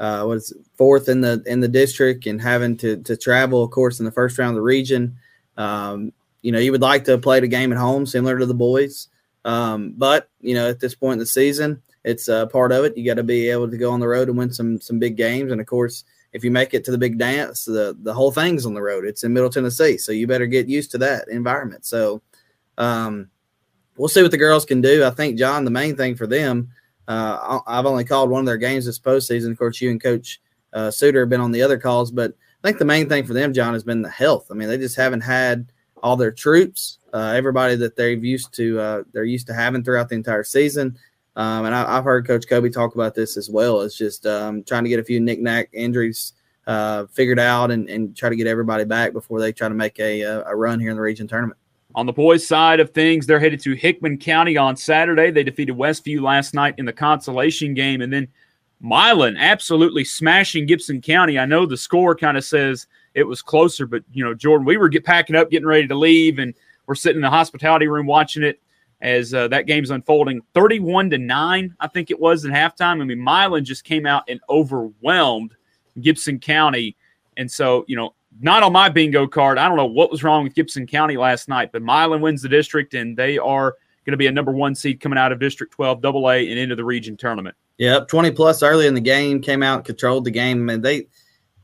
uh, was fourth in the in the district and having to to travel, of course, in the first round of the region. Um, you know, you would like to play the game at home, similar to the boys. Um, but you know, at this point in the season, it's a part of it. You got to be able to go on the road and win some some big games. And of course, if you make it to the big dance, the the whole thing's on the road. It's in Middle Tennessee, so you better get used to that environment. So, um, we'll see what the girls can do. I think John, the main thing for them, uh, I've only called one of their games this postseason. Of course, you and Coach uh, Suter have been on the other calls, but I think the main thing for them, John, has been the health. I mean, they just haven't had all their troops, uh, everybody that they've used to, uh, they're used to having throughout the entire season. Um, and I, have heard Coach Kobe talk about this as well. It's just um, trying to get a few knick-knack injuries uh, figured out and, and, try to get everybody back before they try to make a, a run here in the region tournament. On the boys' side of things, they're headed to Hickman County on Saturday. They defeated Westview last night in the consolation game, and then Milan absolutely smashing Gibson County. I know the score kind of says it was closer, but you know, Jordan, we were get packing up, getting ready to leave, and we're sitting in the hospitality room watching it as uh, that game's unfolding. Thirty-one to nine, I think it was at halftime. I mean, Milan just came out and overwhelmed Gibson County, and so you know, not on my bingo card. I don't know what was wrong with Gibson County last night, but Milan wins the district, and they are going to be a number one seed coming out of District 12 Double A and into the region tournament. Yep, 20 plus early in the game, came out, controlled the game. and they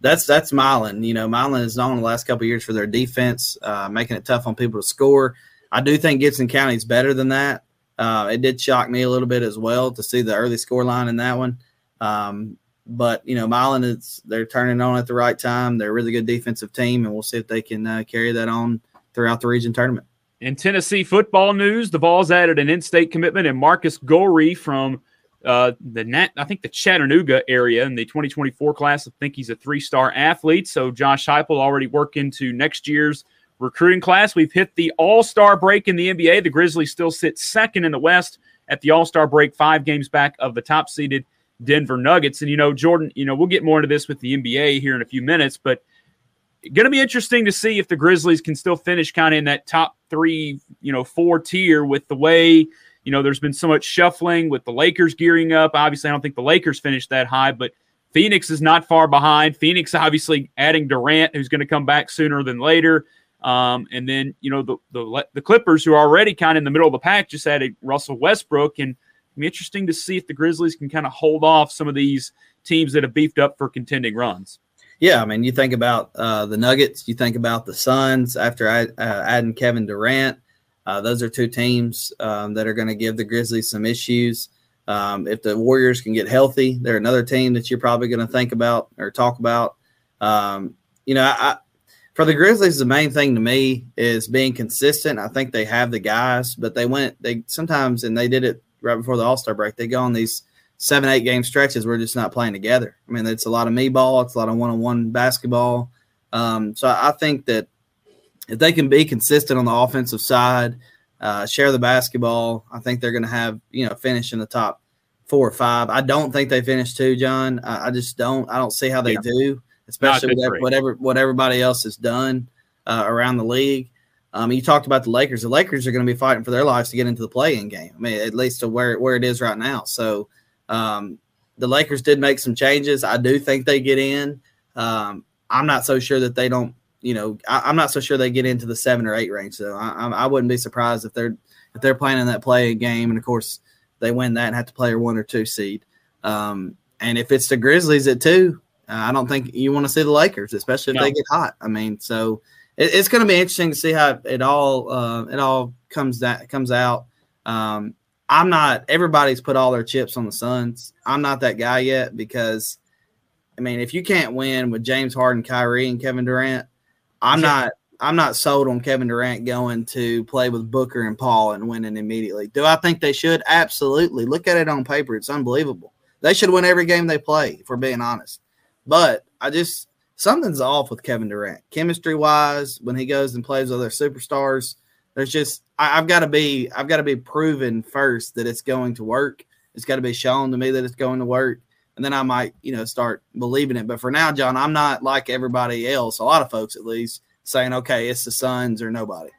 that's that's Milan. You know, Milan is known the last couple years for their defense, uh, making it tough on people to score. I do think Gibson County is better than that. Uh, it did shock me a little bit as well to see the early score line in that one. Um, but you know, Milan is they're turning on at the right time. They're a really good defensive team, and we'll see if they can uh, carry that on throughout the region tournament. In Tennessee football news, the Vols added an in-state commitment and Marcus Gorey from uh, the net, I think the Chattanooga area in the 2024 class. I think he's a three-star athlete. So Josh Heupel already worked into next year's recruiting class. We've hit the All-Star break in the NBA. The Grizzlies still sit second in the West at the All-Star break, five games back of the top-seeded Denver Nuggets. And you know, Jordan, you know, we'll get more into this with the NBA here in a few minutes, but going to be interesting to see if the Grizzlies can still finish kind of in that top three, you know, four tier with the way, you know, there's been so much shuffling with the Lakers gearing up. Obviously, I don't think the Lakers finished that high, but Phoenix is not far behind. Phoenix, obviously, adding Durant, who's going to come back sooner than later. Um, and then, you know, the, the, the Clippers, who are already kind of in the middle of the pack, just added Russell Westbrook. And be interesting to see if the Grizzlies can kind of hold off some of these teams that have beefed up for contending runs. Yeah, I mean, you think about uh, the Nuggets, you think about the Suns after uh, adding Kevin Durant. Uh, those are two teams um, that are going to give the Grizzlies some issues. Um, if the Warriors can get healthy, they're another team that you're probably going to think about or talk about. Um, you know, I, for the Grizzlies, the main thing to me is being consistent. I think they have the guys, but they went they sometimes and they did it right before the All Star break. They go on these seven, eight game stretches, we're just not playing together. I mean, it's a lot of me ball, it's a lot of one on one basketball. Um, so I think that if they can be consistent on the offensive side, uh, share the basketball, I think they're going to have, you know, finish in the top four or five. I don't think they finish two, John. I, I just don't. I don't see how they yeah. do, especially with whatever what everybody else has done uh, around the league. Um, you talked about the Lakers. The Lakers are going to be fighting for their lives to get into the play-in game. I mean, at least to where where it is right now. So um, the Lakers did make some changes. I do think they get in. Um, I'm not so sure that they don't. You know, I, am not so sure they get into the seven or eight range. So I, I, wouldn't be surprised if they're if they're playing in that play in game, and of course they win that and have to play a one or two seed. Um, and if it's the Grizzlies at two, uh, I don't think you want to see the Lakers, especially if no. they get hot. I mean, so it, it's going to be interesting to see how it all uh, it all comes that comes out. Um, I'm not. Everybody's put all their chips on the Suns. I'm not that guy yet because, I mean, if you can't win with James Harden, Kyrie, and Kevin Durant, I'm yeah. not. I'm not sold on Kevin Durant going to play with Booker and Paul and winning immediately. Do I think they should? Absolutely. Look at it on paper; it's unbelievable. They should win every game they play, if we're being honest. But I just something's off with Kevin Durant, chemistry wise. When he goes and plays with other superstars, there's just I, have got to be I've got to be proven first that it's going to work. It's got to be shown to me that it's going to work, and then I might you know start believing it. But for now, John, I'm not like everybody else. A lot of folks, at least, saying okay, it's the Suns or nobody.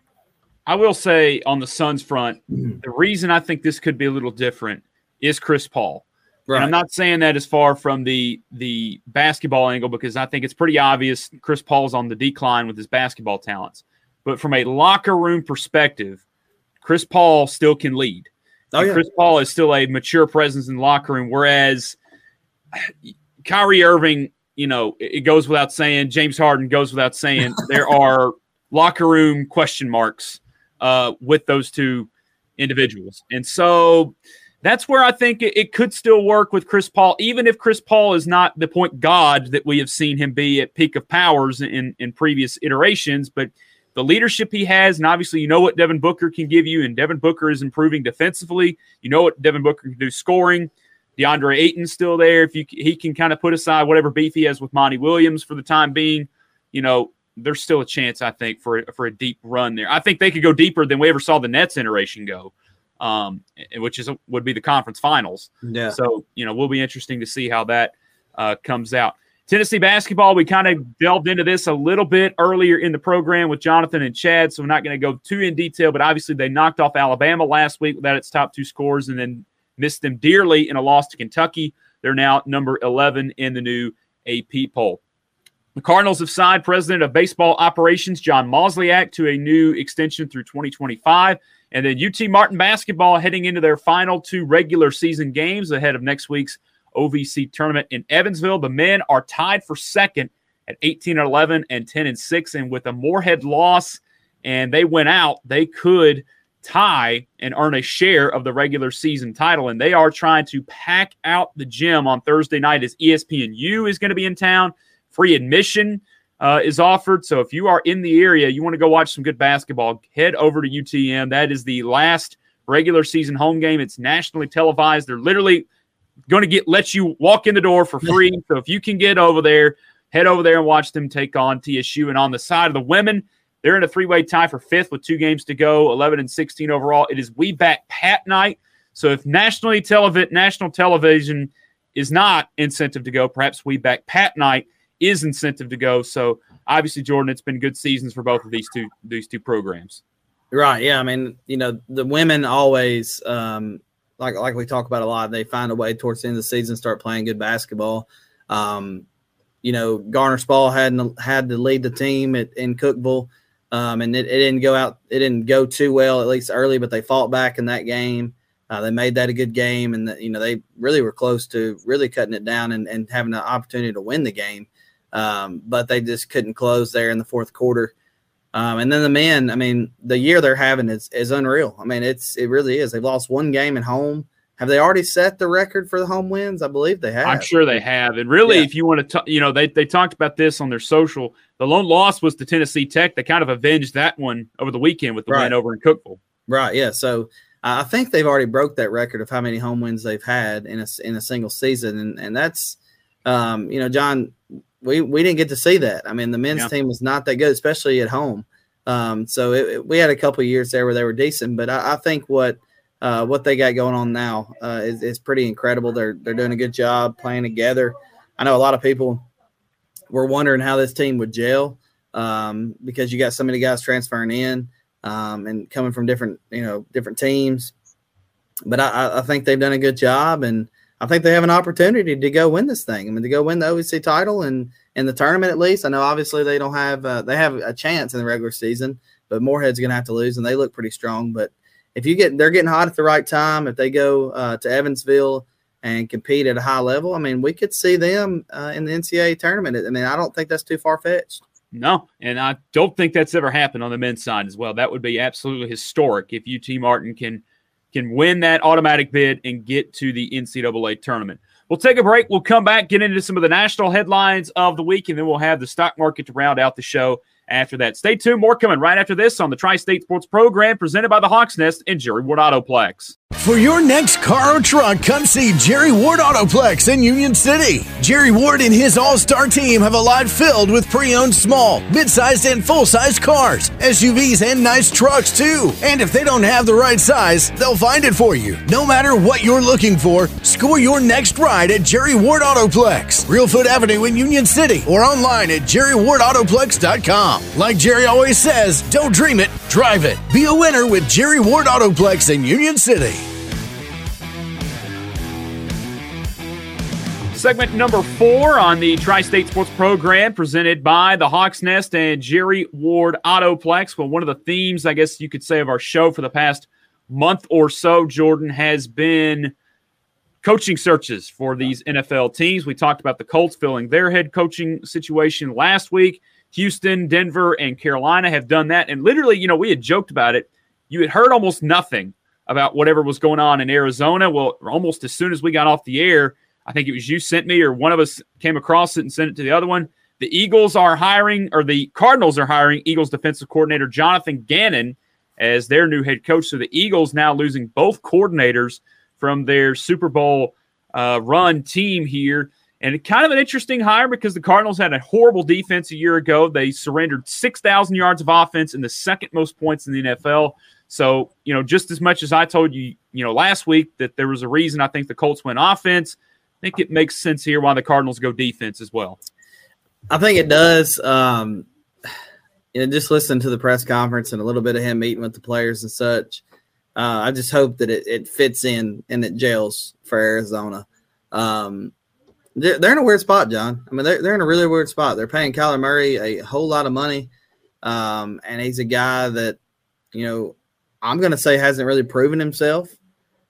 I will say on the Suns front, mm-hmm. the reason I think this could be a little different is Chris Paul. Right. And I'm not saying that as far from the the basketball angle because I think it's pretty obvious Chris Paul's on the decline with his basketball talents. But from a locker room perspective, Chris Paul still can lead. Oh, yeah. Chris Paul is still a mature presence in the locker room, whereas Kyrie Irving, you know, it goes without saying. James Harden goes without saying. there are locker room question marks uh, with those two individuals, and so that's where I think it, it, could still work with Chris Paul, even if Chris Paul is not the point god that we have seen him be at peak of powers in, in previous iterations. But the leadership he has, and obviously you know what Devin Booker can give you, and Devin Booker is improving defensively. You know what Devin Booker can do scoring. DeAndre Ayton's still there. If you he can kind of put aside whatever beef he has with Monty Williams for the time being, you know, there's still a chance I think for for a deep run there. I think they could go deeper than we ever saw the Nets iteration go um, which is would be the conference finals. Yeah. So you know, we'll be interesting to see how that uh, comes out. Tennessee basketball, we kind of delved into this a little bit earlier in the program with Jonathan and Chad, so we're not going to go too in detail. But obviously, they knocked off Alabama last week without its top two scores, and then missed them dearly in a loss to Kentucky. They're now number 11 in the new AP poll. The Cardinals have signed President of Baseball Operations John Mozeliak to a new extension through 2025. And then UT Martin basketball heading into their final two regular season games ahead of next week's OVC tournament in Evansville. The men are tied for second at 18 and 11 and 10 and 6. And with a Morehead loss and they went out, they could tie and earn a share of the regular season title. And they are trying to pack out the gym on Thursday night as ESPNU is going to be in town. Free admission uh, is offered. So if you are in the area, you want to go watch some good basketball, head over to UTM. That is the last regular season home game. It's nationally televised. They're literally going to get let you walk in the door for free. so if you can get over there, head over there and watch them take on TSU. And on the side of the women, they're in a three-way tie for fifth with two games to go, 11 and 16 overall. It is We Back Pat night. So if nationally televi- national television is not incentive to go, perhaps We Back Pat night is incentive to go. So obviously, Jordan, it's been good seasons for both of these two these two programs. Right. Yeah. I mean, you know, the women always um, like like we talk about a lot. They find a way towards the end of the season start playing good basketball. Um, you know, Garner Spall had had to lead the team at, in Cookeville, um, and it, it, didn't go out. It didn't go too well, at least early, but they fought back in that game. Uh, they made that a good game, and the, you know they really were close to really cutting it down and, and having an opportunity to win the game um, but they just couldn't close there in the fourth quarter. Um, and then the men, I mean, the year they're having is, is unreal. I mean, it's it really is. They've lost one game at home. Have they already set the record for the home wins? I believe they have. I'm sure they have. And really, yeah. if you want to, you know, they they talked about this on their social. The lone loss was to Tennessee Tech. They kind of avenged that one over the weekend with the right. win over in Cookeville. Right. Yeah. So I think they've already broke that record of how many home wins they've had in a in a single season, and and that's, um, you know, John, we we didn't get to see that. I mean, the men's yeah. team was not that good, especially at home. Um, so it, it, we had a couple years there where they were decent, but I, I think what uh, what they got going on now uh, is, is pretty incredible. They're they're doing a good job playing together. I know a lot of people were wondering how this team would gel um, because you got so many guys transferring in um, and coming from different you know different teams. But I, I think they've done a good job, and I think they have an opportunity to go win this thing. I mean, to go win the OVC title and in the tournament at least. I know obviously they don't have uh, they have a chance in the regular season, but Morehead's going to have to lose, and they look pretty strong. But if you get they're getting hot at the right time, if they go uh, to Evansville and compete at a high level, I mean, we could see them uh, in the NCAA tournament. I mean, I don't think that's too far fetched. No, and I don't think that's ever happened on the men's side as well. That would be absolutely historic if UT Martin can can win that automatic bid and get to the NCAA tournament. We'll take a break. We'll come back, get into some of the national headlines of the week, and then we'll have the stock market to round out the show after that. Stay tuned. More coming right after this on the Tri State Sports Program presented by the Hawks Nest and Jerry Ward Autoplex. For your next car or truck, come see Jerry Ward Autoplex in Union City. Jerry Ward and his all star team have a lot filled with pre owned small, mid sized, and full sized cars, SUVs, and nice trucks, too. And if they don't have the right size, they'll find it for you. No matter what you're looking for, score your next ride at Jerry Ward Autoplex, Reelfoot Avenue in Union City, or online at jerrywardautoplex.com. Like Jerry always says, don't dream it, drive it. Be a winner with Jerry Ward Autoplex in Union City. Segment number four on the Tri State Sports Program, presented by the Hawks Nest and Jerry Ward Autoplex. Well, one of the themes, I guess you could say, of our show for the past month or so, Jordan, has been coaching searches for these NFL teams. We talked about the Colts filling their head coaching situation last week. Houston, Denver, and Carolina have done that. And literally, you know, we had joked about it. You had heard almost nothing about whatever was going on in Arizona. Well, almost as soon as we got off the air, I think it was you sent me or one of us came across it and sent it to the other one. The Eagles are hiring, or the Cardinals are hiring Eagles defensive coordinator Jonathan Gannon as their new head coach. So the Eagles now losing both coordinators from their Super Bowl uh, run team here. And kind of an interesting hire because the Cardinals had a horrible defense a year ago. They surrendered 6,000 yards of offense and the second most points in the NFL. So, you know, just as much as I told you, you know, last week that there was a reason I think the Colts went offense, think it makes sense here why the Cardinals go defense as well. I think it does. Um, you know, just listen to the press conference and a little bit of him meeting with the players and such. Uh, I just hope that it, it, fits in and it gels for Arizona. Um, they're, they're, in a weird spot, John. I mean, they're, they're in a really weird spot. They're paying Kyler Murray a whole lot of money. Um, and he's a guy that, you know, I'm going to say hasn't really proven himself.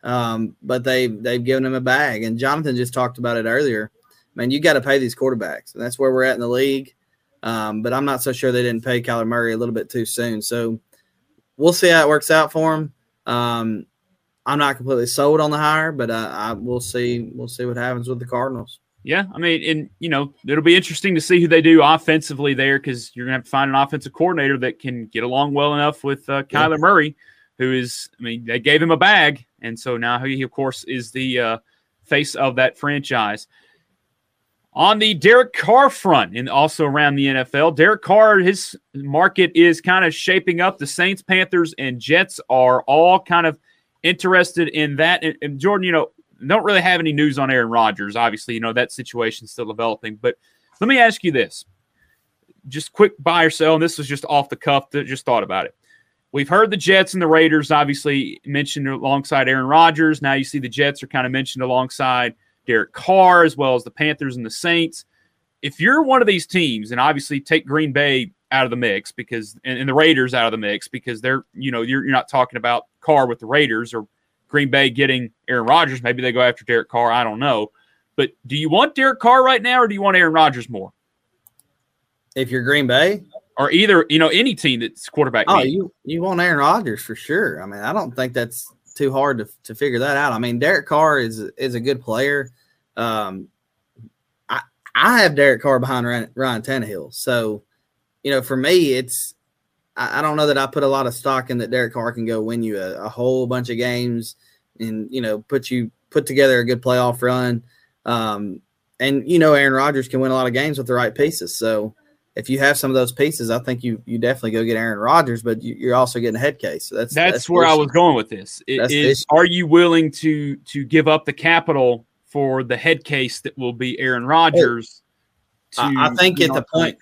Um, but they they've given him a bag, and Jonathan just talked about it earlier. Man, you got to pay these quarterbacks, and that's where we're at in the league. Um, but I'm not so sure they didn't pay Kyler Murray a little bit too soon. So we'll see how it works out for him. Um, I'm not completely sold on the hire, but uh, I we'll see we'll see what happens with the Cardinals. Yeah, I mean, and you know, it'll be interesting to see who they do offensively there because you're gonna have to find an offensive coordinator that can get along well enough with uh, Kyler yeah. Murray, who is, I mean, they gave him a bag, and so now he, of course, is the uh, face of that franchise. On the Derek Carr front and also around the NFL, Derek Carr, his market is kind of shaping up. The Saints, Panthers, and Jets are all kind of interested in that. And, and Jordan, you know, don't really have any news on Aaron Rodgers. Obviously, you know, that situation's still developing. But let me ask you this just quick buy or sell. And this was just off the cuff, just thought about it. We've heard the Jets and the Raiders obviously mentioned alongside Aaron Rodgers. Now you see the Jets are kind of mentioned alongside Derek Carr, as well as the Panthers and the Saints. If you're one of these teams, and obviously take Green Bay out of the mix because and, and the Raiders out of the mix because they're, you know, you're, you're not talking about Carr with the Raiders or Green Bay getting Aaron Rodgers. Maybe they go after Derek Carr. I don't know. But do you want Derek Carr right now or do you want Aaron Rodgers more? If you're Green Bay, or either you know any team that's quarterback. Oh, you you want Aaron Rodgers for sure. I mean, I don't think that's too hard to, to figure that out. I mean, Derek Carr is is a good player. Um, I I have Derek Carr behind Ryan, Ryan Tannehill, so you know for me it's I, I don't know that I put a lot of stock in that Derek Carr can go win you a, a whole bunch of games and you know put you put together a good playoff run. Um, and you know Aaron Rodgers can win a lot of games with the right pieces. So if you have some of those pieces, I think you you definitely go get Aaron Rodgers, but you, are also getting a head case. So that's that's, that's where I was going with this. It is, are you willing to to give up the capital for the head case that will be Aaron Rodgers? To, I, I think at the point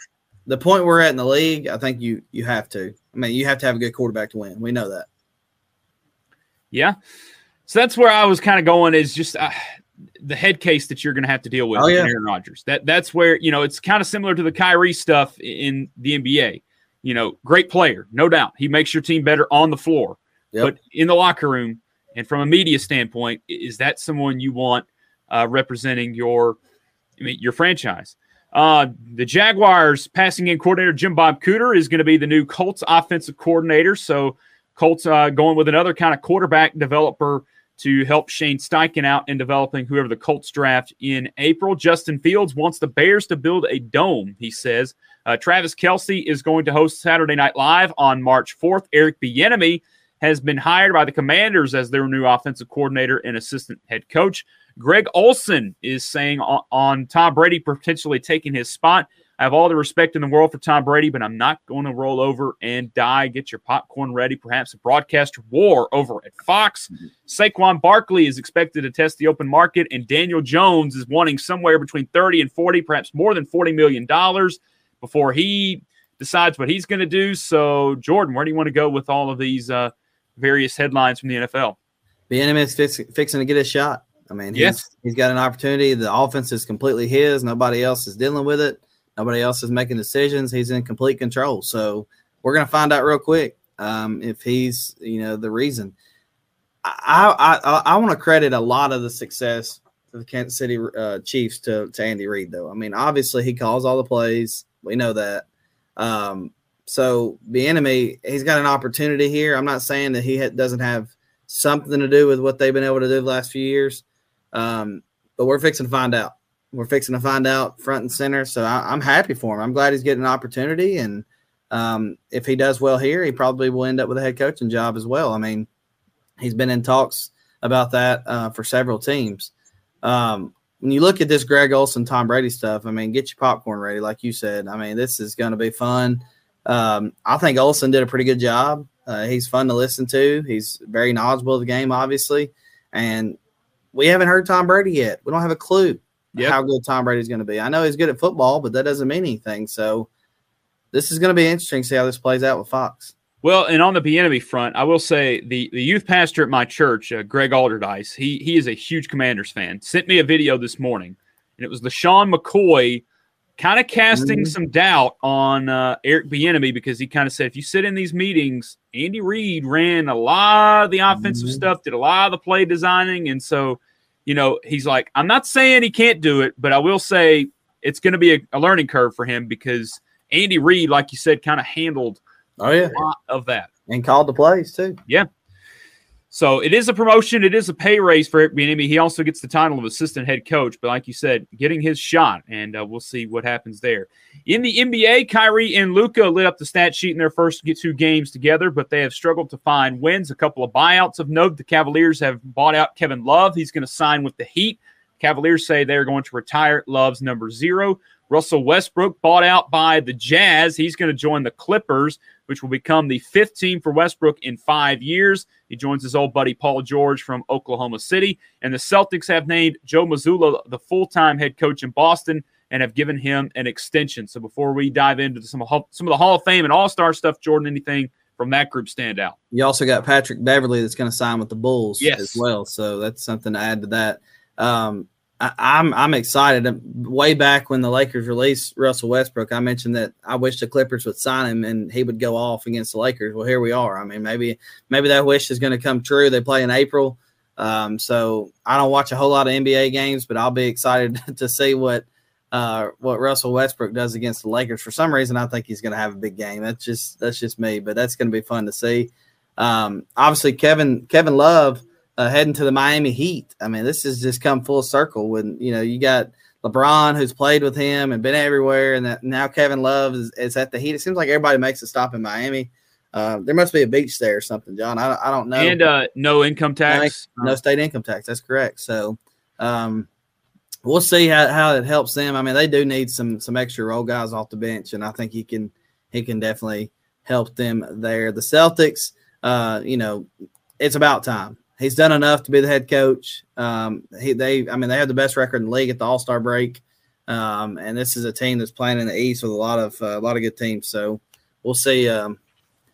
the point we're at in the league, I think you you have to. I mean, you have to have a good quarterback to win. We know that. Yeah. So that's where I was kind of going is just uh, the head case that you're going to have to deal with oh, yeah. Aaron Rodgers. That that's where you know it's kind of similar to the Kyrie stuff in the NBA. You know, great player, no doubt. He makes your team better on the floor, yep. but in the locker room and from a media standpoint, is that someone you want uh, representing your I mean, your franchise? Uh, the Jaguars passing in coordinator Jim Bob Cooter is going to be the new Colts offensive coordinator. So Colts uh, going with another kind of quarterback developer to help Shane Steichen out in developing whoever the Colts draft in April. Justin Fields wants the Bears to build a dome, he says. Uh, Travis Kelce is going to host Saturday Night Live on March 4th. Eric Bieniemy has been hired by the Commanders as their new offensive coordinator and assistant head coach. Greg Olsen is saying on, on Tom Brady potentially taking his spot. I have all the respect in the world for Tom Brady, but I'm not going to roll over and die. Get your popcorn ready. Perhaps a broadcast war over at Fox. Mm-hmm. Saquon Barkley is expected to test the open market, and Daniel Jones is wanting somewhere between 30 and 40, perhaps more than $40 million before he decides what he's going to do. So, Jordan, where do you want to go with all of these uh, various headlines from the NFL? The is fix, fixing to get a shot. I mean, he's, yes. he's got an opportunity. The offense is completely his. Nobody else is dealing with it. Nobody else is making decisions. He's in complete control. So we're going to find out real quick um, if he's, you know, the reason. I I, I want to credit a lot of the success of the Kansas City uh, Chiefs to, to Andy Reid, though. I mean, obviously he calls all the plays. We know that. Um, so Bieniemy, he's got an opportunity here. I'm not saying that he ha- doesn't have something to do with what they've been able to do the last few years, um, but we're fixing to find out we're fixing to find out front and center. So I, am happy for him. I'm glad he's getting an opportunity, and um, if he does well here, he probably will end up with a head coaching job as well. I mean, he's been in talks about that uh, for several teams. Um, when you look at this Greg Olsen, Tom Brady stuff, I mean, get your popcorn ready, like you said. I mean, this is going to be fun. Um, I think Olsen did a pretty good job. Uh, he's fun to listen to. He's very knowledgeable of the game, obviously, and we haven't heard Tom Brady yet. We don't have a clue yep. how good Tom Brady's going to be. I know he's good at football, but that doesn't mean anything. So this is going to be interesting to see how this plays out with Fox. Well, and on the Bieniemy front, I will say the, the youth pastor at my church, uh, Greg Alderdice, he he is a huge Commanders fan. Sent me a video this morning, and it was LeSean McCoy kind of casting mm-hmm. some doubt on uh, Eric Bieniemy because he kind of said if you sit in these meetings, Andy Reid ran a lot of the offensive mm-hmm. stuff, did a lot of the play designing, and so you know, he's like, I'm not saying he can't do it, but I will say it's going to be a, a, learning curve for him because Andy Reid, like you said, kind of handled oh, yeah. a lot of that and called the plays too. Yeah. So it is a promotion. It is a pay raise for Bieniemy. He also gets the title of assistant head coach. But like you said, getting his shot, and uh, we'll see what happens there. In the NBA, Kyrie and Luka lit up the stat sheet in their first two games together, but they have struggled to find wins. A couple of buyouts of note. The Cavaliers have bought out Kevin Love. He's going to sign with the Heat. Cavaliers say they're going to retire Love's number zero. Russell Westbrook bought out by the Jazz. He's going to join the Clippers, which will become the fifth team for Westbrook in five years. He joins his old buddy Paul George from Oklahoma City. And the Celtics have named Joe Mazzulla the full time head coach in Boston and have given him an extension. So before we dive into some of, some of the Hall of Fame and All Star stuff, Jordan, anything from that group stand out? You also got Patrick Beverley that's going to sign with the Bulls yes. as well. So that's something to add to that. Um, I, am I'm, I'm excited. Way back when the Lakers released Russell Westbrook, I mentioned that I wish the Clippers would sign him and he would go off against the Lakers. Well, here we are. I mean, maybe maybe that wish is going to come true. They play in April, um, so I don't watch a whole lot of NBA games, but I'll be excited to see what uh, what Russell Westbrook does against the Lakers. For some reason, I think he's going to have a big game. That's just that's just me, but that's going to be fun to see. Um, obviously, Kevin Kevin Love uh, heading to the Miami Heat. I mean, this has just come full circle when you know you got LeBron who's played with him and been everywhere, and that now Kevin Love is, is, at the Heat. It seems like everybody makes a stop in Miami. Uh, there must be a beach there or something, John. I, I don't know. And uh, no income tax. No, no state income tax. That's correct. So um, we'll see how, how it helps them. I mean, they do need some some extra role guys off the bench, and I think he can he can definitely help them there. The Celtics, uh, you know, it's about time. He's done enough to be the head coach. Um, he they I mean they have the best record in the league at the All Star break, um, and this is a team that's playing in the East with a lot of uh, a lot of good teams. So we'll see. Um,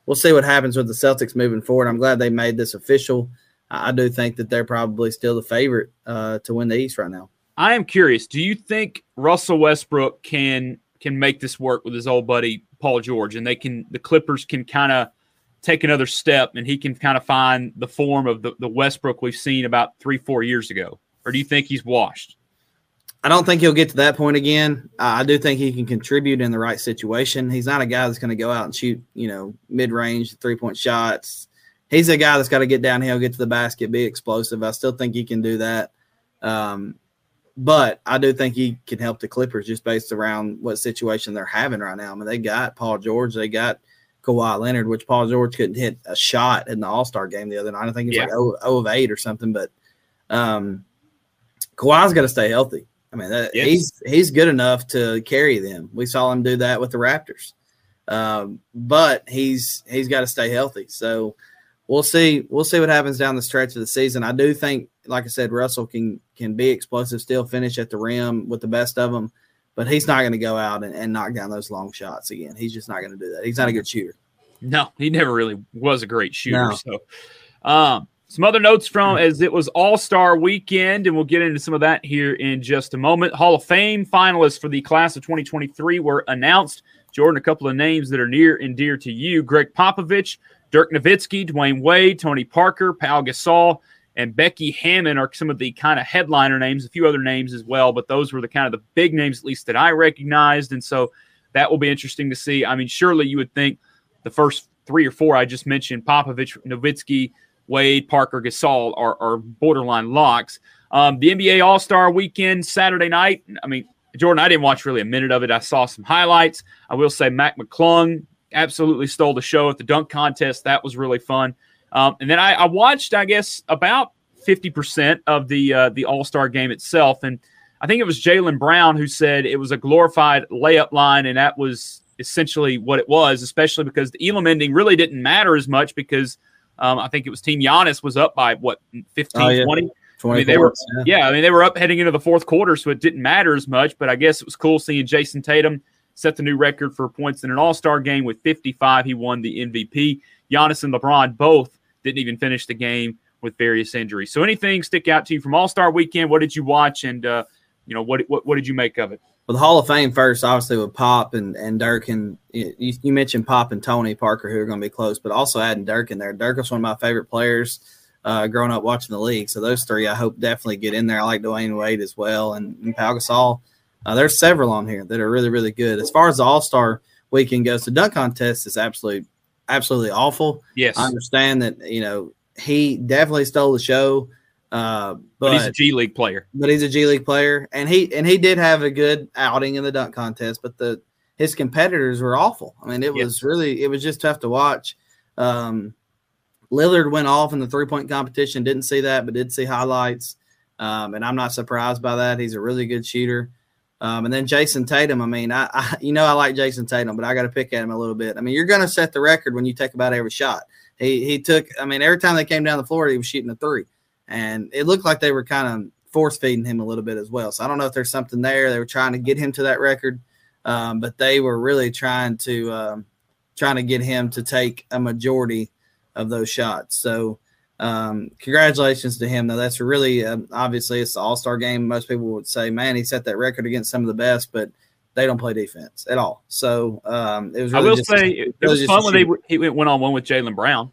we'll see what happens with the Celtics moving forward. I'm glad they made this official. I do think that they're probably still the favorite uh, to win the East right now. I am curious. Do you think Russell Westbrook can can make this work with his old buddy Paul George, and they can the Clippers can kind of take another step, and he can kind of find the form of the, the Westbrook we've seen about three four years ago, or do you think he's washed? I don't think he'll get to that point again. I do think he can contribute in the right situation. He's not a guy that's going to go out and shoot, you know, mid range three point shots. He's a guy that's got to get downhill, get to the basket, be explosive. I still think he can do that. Um, but I do think he can help the Clippers just based around what situation they're having right now. I mean, they got Paul George, they got Kawhi Leonard, which Paul George couldn't hit a shot in the All Star game the other night. I think it's yeah. like 0, 0 of 8 or something. But um, Kawhi's got to stay healthy. I mean, that, yes. he's he's good enough to carry them. We saw him do that with the Raptors, um, but he's he's got to stay healthy. So we'll see we'll see what happens down the stretch of the season. I do think, like I said, Russell can can be explosive, still finish at the rim with the best of them, but he's not going to go out and, and knock down those long shots again. He's just not going to do that. He's not a good shooter. No, he never really was a great shooter. No. So, um, some other notes from as it was All Star weekend, and we'll get into some of that here in just a moment. Hall of Fame finalists for the class of 2023 were announced. Jordan, a couple of names that are near and dear to you Gregg Popovich, Dirk Nowitzki, Dwyane Wade, Tony Parker, Pau Gasol, and Becky Hammon are some of the kind of headliner names, a few other names as well, but those were the kind of the big names, at least that I recognized. And so that will be interesting to see. I mean, surely you would think the first three or four I just mentioned, Popovich, Nowitzki, Wade, Parker, Gasol are, are borderline locks. Um, the NBA All Star Weekend Saturday night. I mean, Jordan, I didn't watch really a minute of it. I saw some highlights. I will say Mac McClung absolutely stole the show at the dunk contest. That was really fun. Um, and then I, I, watched, I guess, about fifty percent of the uh, the All Star game itself, and I think it was Jaylen Brown who said it was a glorified layup line, and that was essentially what it was. Especially because the Elam ending really didn't matter as much because um, I think it was Team Giannis was up by what 15, oh, yeah. 20. I mean, they were, yeah. yeah. I mean, they were up heading into the fourth quarter, so it didn't matter as much. But I guess it was cool seeing Jayson Tatum set the new record for points in an All Star game with 55. He won the MVP. Giannis and LeBron both didn't even finish the game with various injuries. So, anything stick out to you from All Star Weekend? What did you watch, and uh, you know what, what what did you make of it? Well, the Hall of Fame first, obviously with Pop and and Dirk, and you, you mentioned Pop and Tony Parker, who are going to be close, but also adding Dirk in there. Dirk was one of my favorite players uh, growing up watching the league. So those three, I hope definitely get in there. I like Dwyane Wade as well, and, and Pau Gasol. Uh, there's several on here that are really really good. As far as the All Star weekend goes, the dunk contest is absolutely absolutely awful. Yes, I understand that. You know, he definitely stole the show. Uh, but, but, he's a G League player. But he's a G League player, and he and he did have a good outing in the dunk contest. But the his competitors were awful. I mean, it yes. was really it was just tough to watch. Um, Lillard went off in the three point competition. Didn't see that, but did see highlights. Um, and I'm not surprised by that. He's a really good shooter. Um, and then Jayson Tatum. I mean, I, I, you know I like Jayson Tatum, but I got to pick at him a little bit. I mean, you're going to set the record when you take about every shot. He he took. I mean, every time they came down the floor, he was shooting a three, and it looked like they were kind of force feeding him a little bit as well. So I don't know if there's something there. They were trying to get him to that record, um, but they were really trying to um, trying to get him to take a majority of those shots. So um, congratulations to him, though. That's really um, obviously it's the All Star game. Most people would say, man, he set that record against some of the best, but they don't play defense at all. So um, it was. Really I will just, say it, was fun when they he went on one with Jaylen Brown.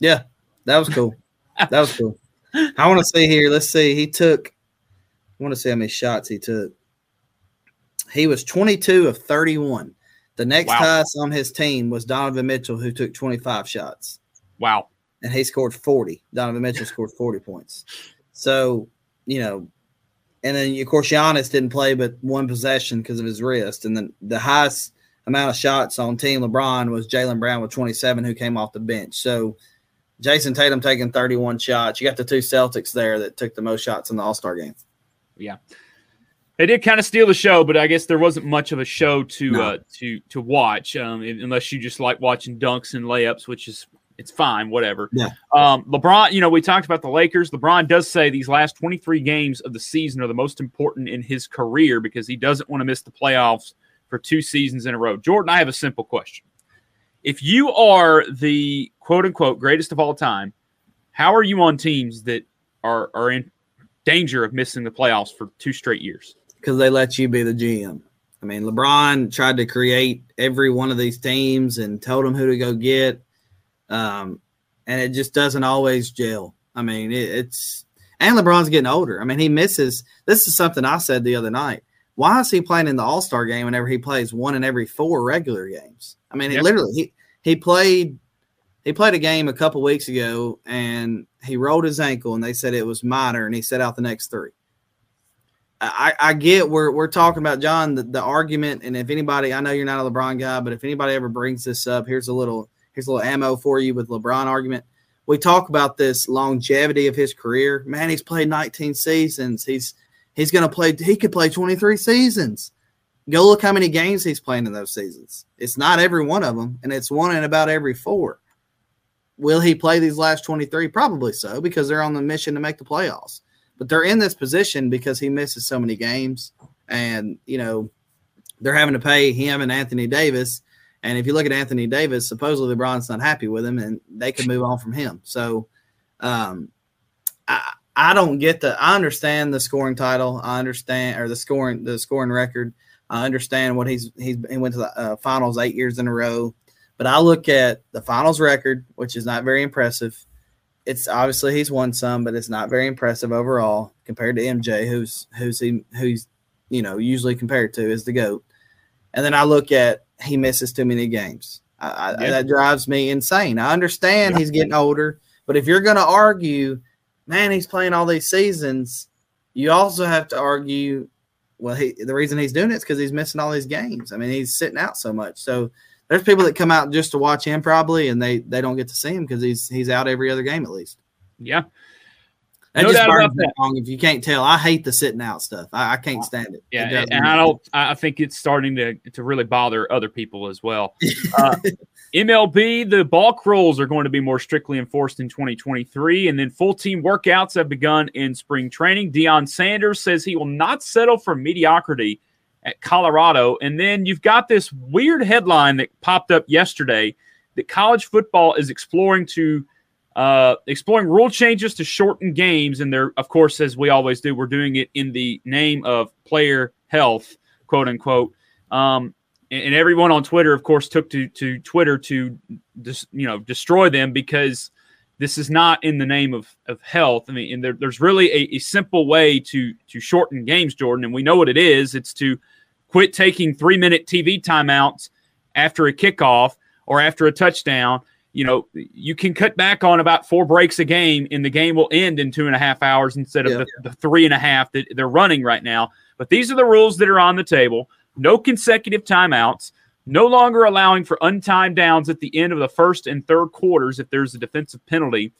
Yeah, that was cool. that was cool. I want to see here. Let's see. He took. I want to see how many shots he took. He was 22 of 31. The next wow. highest on his team was Donovan Mitchell, who took 25 shots. Wow and he scored 40. Donovan Mitchell scored 40 points. So, you know, and then of course Giannis didn't play but one possession because of his wrist. And then the highest amount of shots on Team LeBron was Jaylen Brown with 27, who came off the bench. So Jayson Tatum taking 31 shots. You got the two Celtics there that took the most shots in the All Star game. Yeah. They did kind of steal the show, but I guess there wasn't much of a show to No. uh, to to watch, um, unless you just like watching dunks and layups, which is it's fine, whatever. Yeah. Um, LeBron, you know, we talked about the Lakers. LeBron does say these last 23 games of the season are the most important in his career because he doesn't want to miss the playoffs for two seasons in a row. Jordan, I have a simple question. If you are the quote unquote greatest of all time, how are you on teams that are are in danger of missing the playoffs for two straight years? because they let you be the GM. I mean, LeBron tried to create every one of these teams and told them who to go get, um, and it just doesn't always gel. I mean, it, it's and LeBron's getting older. I mean, he misses. This is something I said the other night. Why is he playing in the All Star game whenever he plays one in every four regular games? I mean, he Yep. literally he he played he played a game a couple weeks ago and he rolled his ankle and they said it was minor and he set out the next three. I, I get we're we're talking about John the, the argument, and if anybody, I know you're not a LeBron guy, but if anybody ever brings this up, here's a little here's a little ammo for you with LeBron argument. We talk about this longevity of his career. Man, he's played 19 seasons. He's he's gonna play. He could play 23 seasons. Go look how many games he's playing in those seasons. It's not every one of them, and it's one in about every four. Will he play these last 23? Probably so, because they're on the mission to make the playoffs but they're in this position because he misses so many games and you know they're having to pay him and anthony davis and if you look at anthony davis supposedly lebron's not happy with him and they could move on from him. So um i i don't get the i understand the scoring title. I understand or the scoring the scoring record. I understand what he's he's he went to the uh, finals eight years in a row. But i look at the finals record which is not very impressive. It's obviously he's won some, but it's not very impressive overall compared to MJ, who's who's he who's you know usually compared to is the goat. And then I look at he misses too many games. I, I, That drives me insane. I understand he's getting older, but if you're going to argue, man, he's playing all these seasons, you also have to argue. Well, he, the reason he's doing it is because he's missing all these games. I mean, he's sitting out so much. So there's people that come out just to watch him probably, and they they don't get to see him because he's he's out every other game at least. Yeah. That No just doubt about that. wrong if you can't tell. I hate the sitting out stuff. I, I can't stand it. It Yeah, does and I don't. I I think it's starting to to really bother other people as well. Uh, MLB, the balk rules are going to be more strictly enforced in 2023, and then full team workouts have begun in spring training. Deion Sanders says he will not settle for mediocrity at Colorado, and then you've got this weird headline that popped up yesterday that college football is exploring to uh, exploring rule changes to shorten games. And they're, of course, as we always do, we're doing it in the name of player health, quote unquote. Um, and, and everyone on Twitter, of course, took to to Twitter to dis, you know destroy them because this is not in the name of, of health. I mean, and there, there's really a, a simple way to to shorten games, Jordan, and we know what it is. It's to quit taking three minute TV timeouts after a kickoff or after a touchdown you know, you can cut back on about four breaks a game, and the game will end in two and a half hours instead of Yeah. the, the three and a half that they're running right now. But these are the rules that are on the table. No consecutive timeouts. No longer allowing for untimed downs at the end of the first and third quarters if there's a defensive penalty.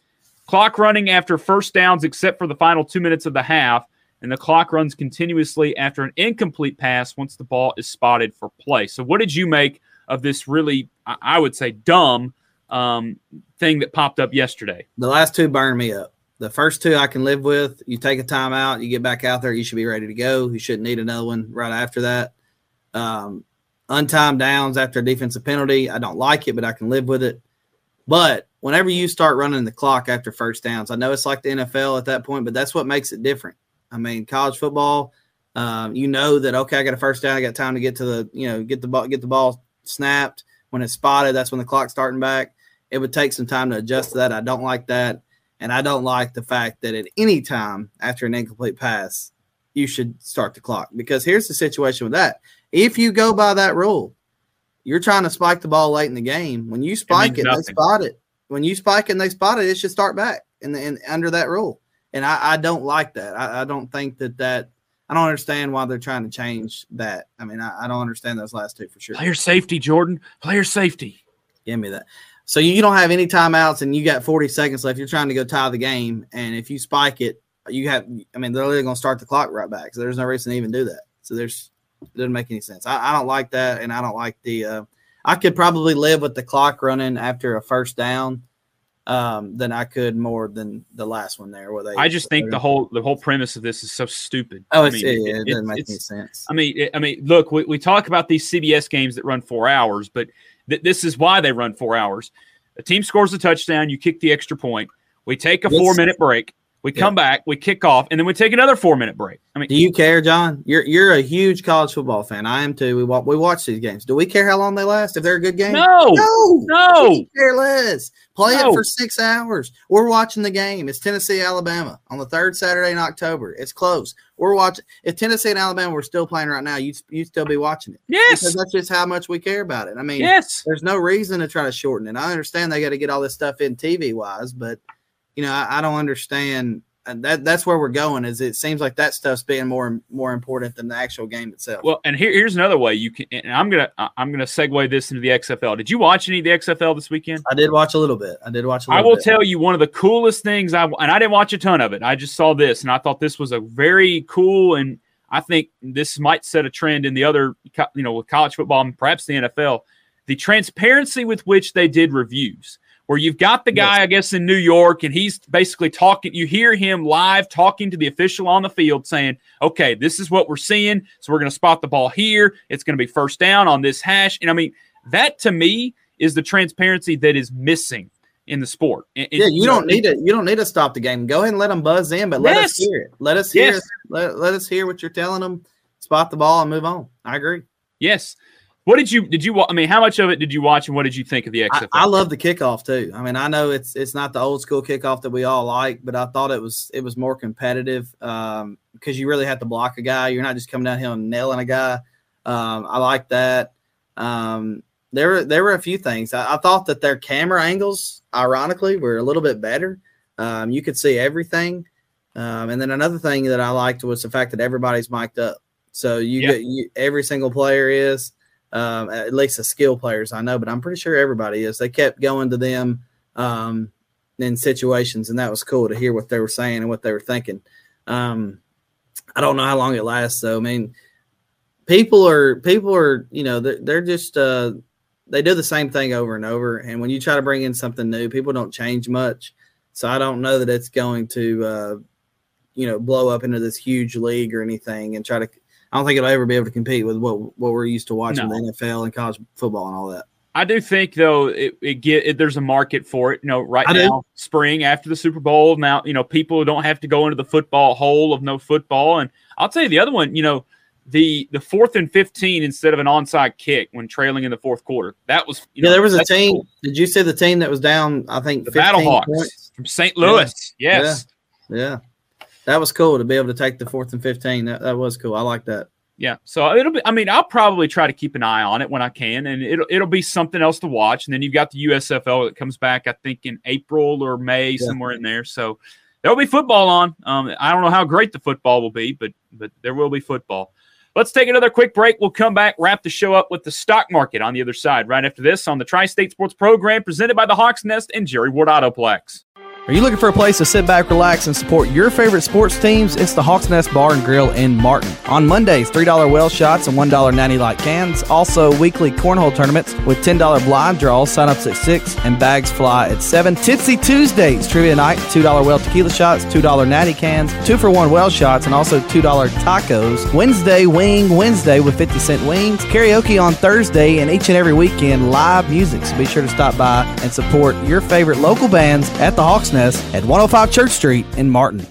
Clock running after first downs, except for the final two minutes of the half. And the clock runs continuously after an incomplete pass once the ball is spotted for play. So, what did you make of this really, I I would say, dumb um, thing that popped up yesterday? The last two burn me up. The first two I can live with. You take a timeout, you get back out there, you should be ready to go. You shouldn't need another one right after that. Um, untimed downs after a defensive penalty, I don't like it, but I can live with it. But whenever you start running the clock after first downs, I know it's like the NFL at that point, but that's what makes it different. I mean, college football, um, you know that okay, I got a first down, I got time to get to the, you know, get the ball, get the ball snapped. When it's spotted, that's when the clock's starting back. It would take some time to adjust to that. I don't like that, and I don't like the fact that at any time after an incomplete pass, you should start the clock because here's the situation with that. If you go by that rule, you're trying to spike the ball late in the game. When you spike means it, they spot it. When you spike it and they spot it, it should start back in, in under that rule. And I, I don't like that. I, I don't think that that. I don't understand why they're trying to change that. I mean, I, I don't understand those last two for sure. Player safety, Jordan. Player safety. Give me that. So you don't have any timeouts and you got 40 seconds left. You're trying to go tie the game, and if you spike it, you have. I mean, they're literally going to start the clock right back. So there's no reason to even do that. So there's it doesn't make any sense. I, I don't like that, and I don't like the. Uh, I could probably live with the clock running after a first down um, than I could more than the last one there. Where they, I just think the whole the whole premise of this is so stupid. Oh, I mean, it, it, doesn't make any sense. I mean, it- I mean, look, we, we talk about these CBS games that run four hours, but th- this is why they run four hours. A team scores a touchdown, you kick the extra point. We take a Yes. four minute break. We come back, we kick off, and then we take another four minute break. I mean, Do you care, John? You're you're a huge college football fan. I am too. We watch we watch these games. Do we care how long they last? If they're a good game? no, no, no. We care less. Play No. it for six hours. We're watching the game. It's Tennessee, Alabama on the third Saturday in October. It's close. We're watching. If Tennessee and Alabama were still playing right now, you'd you'd still be watching it because Yes, that's just how much we care about it. I mean, yes. there's no reason to try to shorten it. I understand they got to get all this stuff in TV wise, but you know, I, I don't understand. And that that's where we're going. Is it seems like that stuff's being more more important than the actual game itself. Well, and here, here's another way you can. And I'm gonna I- I'm gonna segue this into the XFL. Did you watch any of the XFL this weekend? I did watch a little bit. I did watch. A I will bit. tell you one of the coolest things I and I didn't watch a ton of it. I just saw this and I thought this was a very cool and I think this might set a trend in the other you know with college football and perhaps the NFL. The transparency with which they did reviews. Where you've got the guy, I guess, in New York, and he's basically talking. You hear him live talking to the official on the field, saying, "Okay, this is what we're seeing. So we're going to spot the ball here. It's going to be first down on this hash." And I mean, that to me is the transparency that is missing in the sport. And, Yeah, you know, don't need to. You don't need to stop the game. Go ahead and let them buzz in, but let us hear it. Let us hear. Yes. it. Let, let us hear what you're telling them. Spot the ball and move on. I agree. Yes. What did you did you? I mean, how much of it did you watch, and what did you think of the I, XFL? I love the kickoff too. I mean, I know it's it's not the old school kickoff that we all like, but I thought it was it was more competitive um, because you really have to block a guy. You're not just coming down here and nailing a guy. Um, I like that. Um, there were there were a few things. I, I thought that their camera angles, ironically, were a little bit better. Um, you could see everything. Um, and then another thing that I liked was the fact that everybody's mic'd up. So you Yeah. get you, every single player is um, at least the skill players I know, but I'm pretty sure everybody is. They kept going to them um, in situations, and that was cool to hear what they were saying and what they were thinking. Um, I don't know how long it lasts, though. I mean, people are people are you know they're, they're just uh, they do the same thing over and over, and when you try to bring in something new, people don't change much. So I don't know that it's going to uh, you know blow up into this huge league or anything, and try to I don't think it'll ever be able to compete with what what we're used to watching No. the NFL and college football and all that. I do think though it, it get it, there's a market for it. You know, right I do. now, spring after the Super Bowl, now you know people don't have to go into the football hole of no football. And I'll tell you the other one. You know, the the fourth and fifteen instead of an onside kick when trailing in the fourth quarter. That was you yeah, know, there was a team. cool. Did you see the team that was down? I think the 15 Battlehawks points? from St. Louis. Yes. Yeah, that was cool to be able to take the fourth and fifteen. That, that was cool. I like that. Yeah, so it'll be. I mean, I'll probably try to keep an eye on it when I can, and it'll it'll be something else to watch. And then you've got the USFL that comes back, I think, in April or May, somewhere in there. So there'll be football on. Um, I don't know how great the football will be, but but there will be football. Let's take another quick break. We'll come back, wrap the show up with the stock market on the other side. Right after this, on the Tri-State Sports Program, presented by the Hawks Nest and Jerry Ward Autoplex. Are you looking for a place to sit back, relax, and support your favorite sports teams? It's the Hawks Nest Bar and Grill in Martin. On Mondays, $3 well shots and $1 natty light cans. Also, weekly cornhole tournaments with $10 blind draws. Sign-ups at 6 and bags fly at 7. Tipsy Tuesdays, trivia night, $2 well tequila shots, $2 natty cans, 2 for 1 well shots, and also $2 tacos. Wednesday, Wing Wednesday with 50 cent wings. Karaoke on Thursday, and each and every weekend, live music. So be sure to stop by and support your favorite local bands at the Hawks Nest at 105 Church Street in Martin.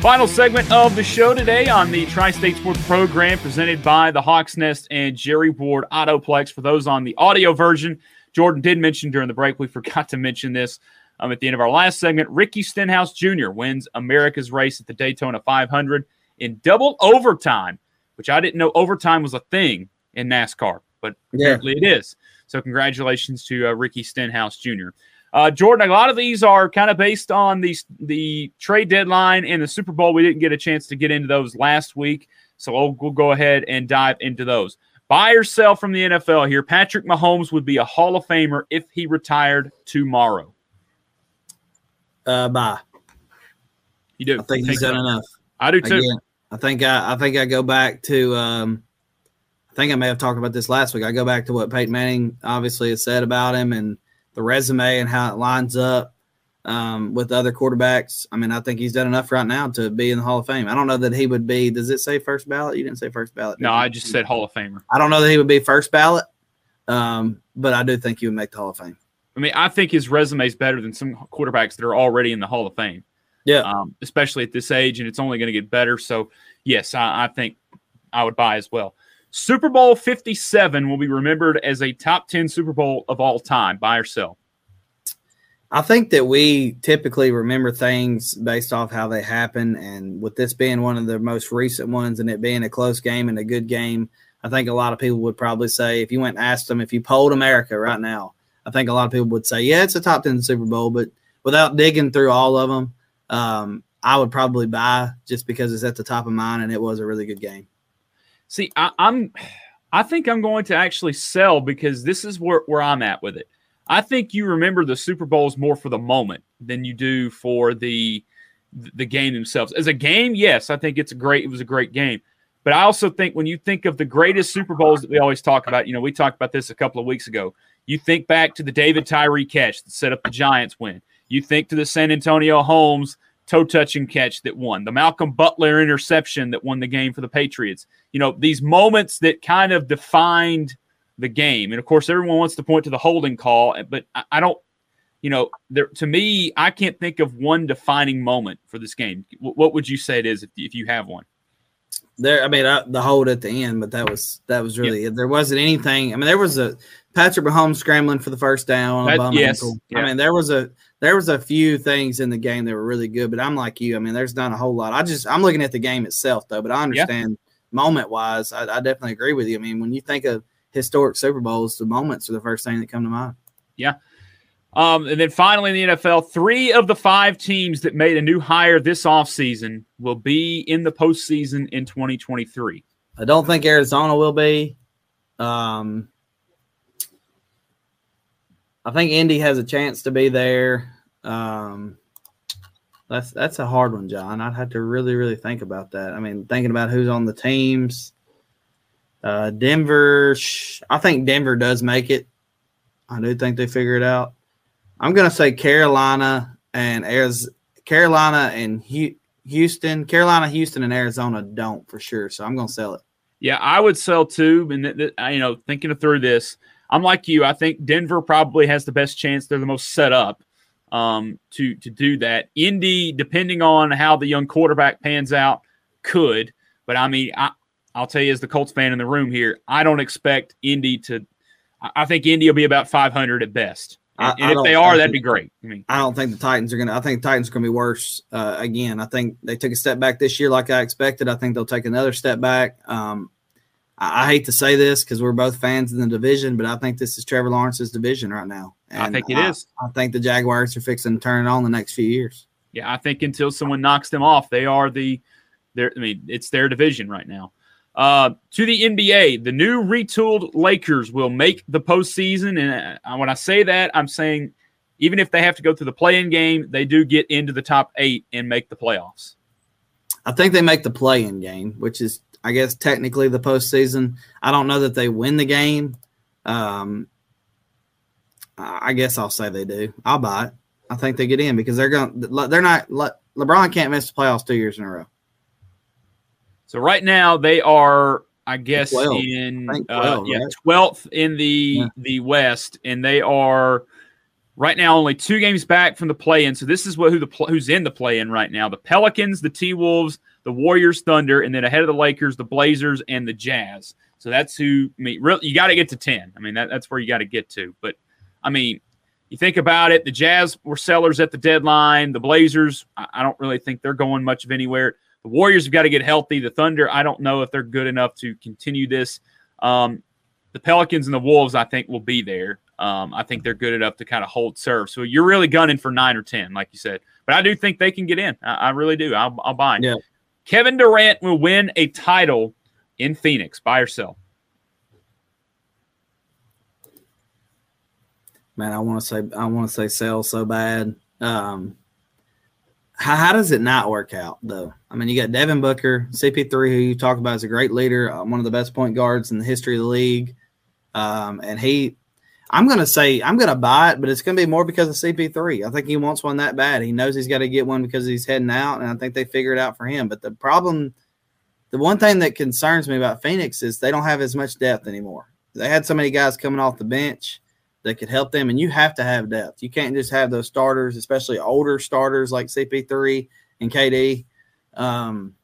Final segment of the show today on the Tri State Sports Program presented by the Hawks Nest and Jerry Ward Autoplex. For those on the audio version, Jordan did mention during the break, we forgot to mention this um, at the end of our last segment. Ricky Stenhouse Jr. wins America's race at the Daytona 500 in double overtime, which I didn't know overtime was a thing in NASCAR, but Yeah. apparently it is. So, congratulations to uh, Ricky Stenhouse Jr. Uh, Jordan, a lot of these are kind of based on the the trade deadline and the Super Bowl. We didn't get a chance to get into those last week, so we'll, we'll go ahead and dive into those. Buy or sell from the NFL here. Patrick Mahomes would be a Hall of Famer if he retired tomorrow. Uh, buy. You do. I think he's done enough. I do too. Again, I think I, I think I go back to um, I think I may have talked about this last week. I go back to what Peyton Manning obviously has said about him and the resume and how it lines up um, with other quarterbacks. I mean, I think he's done enough right now to be in the Hall of Fame. I don't know that he would be. Does it say first ballot? You didn't say first ballot. No, I just said Hall of Famer. I don't know that he would be first ballot, um, but I do think he would make the Hall of Fame. I mean, I think his resume is better than some quarterbacks that are already in the Hall of Fame. Yeah, um, especially at this age, and it's only going to get better. So, yes, I, I think I would buy as well. Super Bowl 57 will be remembered as a top 10 Super Bowl of all time. Buy or sell? I think that we typically remember things based off how they happen. And with this being one of the most recent ones and it being a close game and a good game, I think a lot of people would probably say, if you went and asked them, if you polled America right now, I think a lot of people would say, yeah, it's a top 10 Super Bowl. But without digging through all of them, um, I would probably buy just because it's at the top of mine and it was a really good game. See, I, I'm, I think I'm going to actually sell because this is where, where I'm at with it. I think you remember the Super Bowls more for the moment than you do for the the game themselves. As a game, yes, I think it's a great. It was a great game, but I also think when you think of the greatest Super Bowls that we always talk about, you know, we talked about this a couple of weeks ago. You think back to the David Tyree catch that set up the Giants win. You think to the Santonio Holmes toe touching catch that won, the Malcolm Butler interception that won the game for the Patriots. You know, these moments that kind of defined the game. And of course, everyone wants to point to the holding call, but I, I don't, you know, there to me, I can't think of one defining moment for this game. W- what would you say it is if, if you have one? There, I mean, I, the hold at the end, but that was that was really it there wasn't anything. I mean, there was a Patrick Mahomes scrambling for the first down on a bum yes, yeah. I mean, there was a there was a few things in the game that were really good, but I'm like you. I mean, there's not a whole lot. I just I'm looking at the game itself though, but I understand moment wise. I, I definitely agree with you. I mean, when you think of historic Super Bowls, the moments are the first thing that come to mind. Yeah. Um, and then finally in the NFL, three of the five teams that made a new hire this offseason will be in the postseason in 2023. I don't think Arizona will be. Um, I think Indy has a chance to be there. Um, that's that's a hard one, John. I'd have to really, really think about that. I mean, thinking about who's on the teams. Uh, Denver, I think Denver does make it. I do think they figure it out. I'm going to say Carolina and Arizona, Carolina and Houston, Carolina, Houston, and Arizona don't for sure. So I'm going to sell it. Yeah, I would sell too. And th- th- you know, thinking through this, I'm like you. I think Denver probably has the best chance. They're the most set up um, to to do that. Indy, depending on how the young quarterback pans out, could. But I mean, I, I'll tell you, as the Colts fan in the room here, I don't expect Indy to. I think Indy will be about 500 at best. And, I- and I if they are, that'd be great. I mean, I don't think the Titans are going to. I think the Titans are going to be worse uh, again. I think they took a step back this year, like I expected. I think they'll take another step back. Um, I, I hate to say this because we're both fans in the division, but I think this is Trevor Lawrence's division right now. I think it is. I think the Jaguars are fixing to turn it on the next few years. Yeah, I think until someone knocks them off, they are the. They're, I mean, it's their division right now. Uh, to the NBA, the new retooled Lakers will make the postseason, and uh, when I say that, I'm saying even if they have to go through the play-in game, they do get into the top eight and make the playoffs. I think they make the play-in game, which is, I guess, technically the postseason. I don't know that they win the game. Um, I guess I'll say they do. I'll buy it. I think they get in because they're going. They're not. Le, LeBron can't miss the playoffs two years in a row. So right now they are, I guess, 12. in I uh, 12, yeah right? twelfth in the Yeah. the West, and they are right now only two games back from the play-in. So this is what who the who's in the play-in right now: the Pelicans, the T Wolves, the Warriors, Thunder, and then ahead of the Lakers, the Blazers, and the Jazz. So that's who. I mean, really, you got to get to ten. I mean, that, that's where you got to get to. But I mean, you think about it: the Jazz were sellers at the deadline. The Blazers, I, I don't really think they're going much of anywhere. The Warriors have got to get healthy. The Thunder, I don't know if they're good enough to continue this. Um, the Pelicans and the Wolves, I think, will be there. Um, I think they're good enough to kind of hold serve. So you're really gunning for nine or ten, like you said. But I do think they can get in. I, I really do. I'll, I'll buy it. Yeah. Kevin Durant will win a title in Phoenix. Buy or sell? Man, I want to say I want to say sell so bad. Um, how, how does it not work out though? I mean, you got Devin Booker, CP3, who you talk about as a great leader, uh, one of the best point guards in the history of the league, um, and he. I'm gonna say I'm gonna buy it, but it's gonna be more because of CP3. I think he wants one that bad. He knows he's got to get one because he's heading out, and I think they figure it out for him. But the problem, the one thing that concerns me about Phoenix is they don't have as much depth anymore. They had so many guys coming off the bench that could help them. And you have to have depth. You can't just have those starters, especially older starters like CP3 and KD. Um,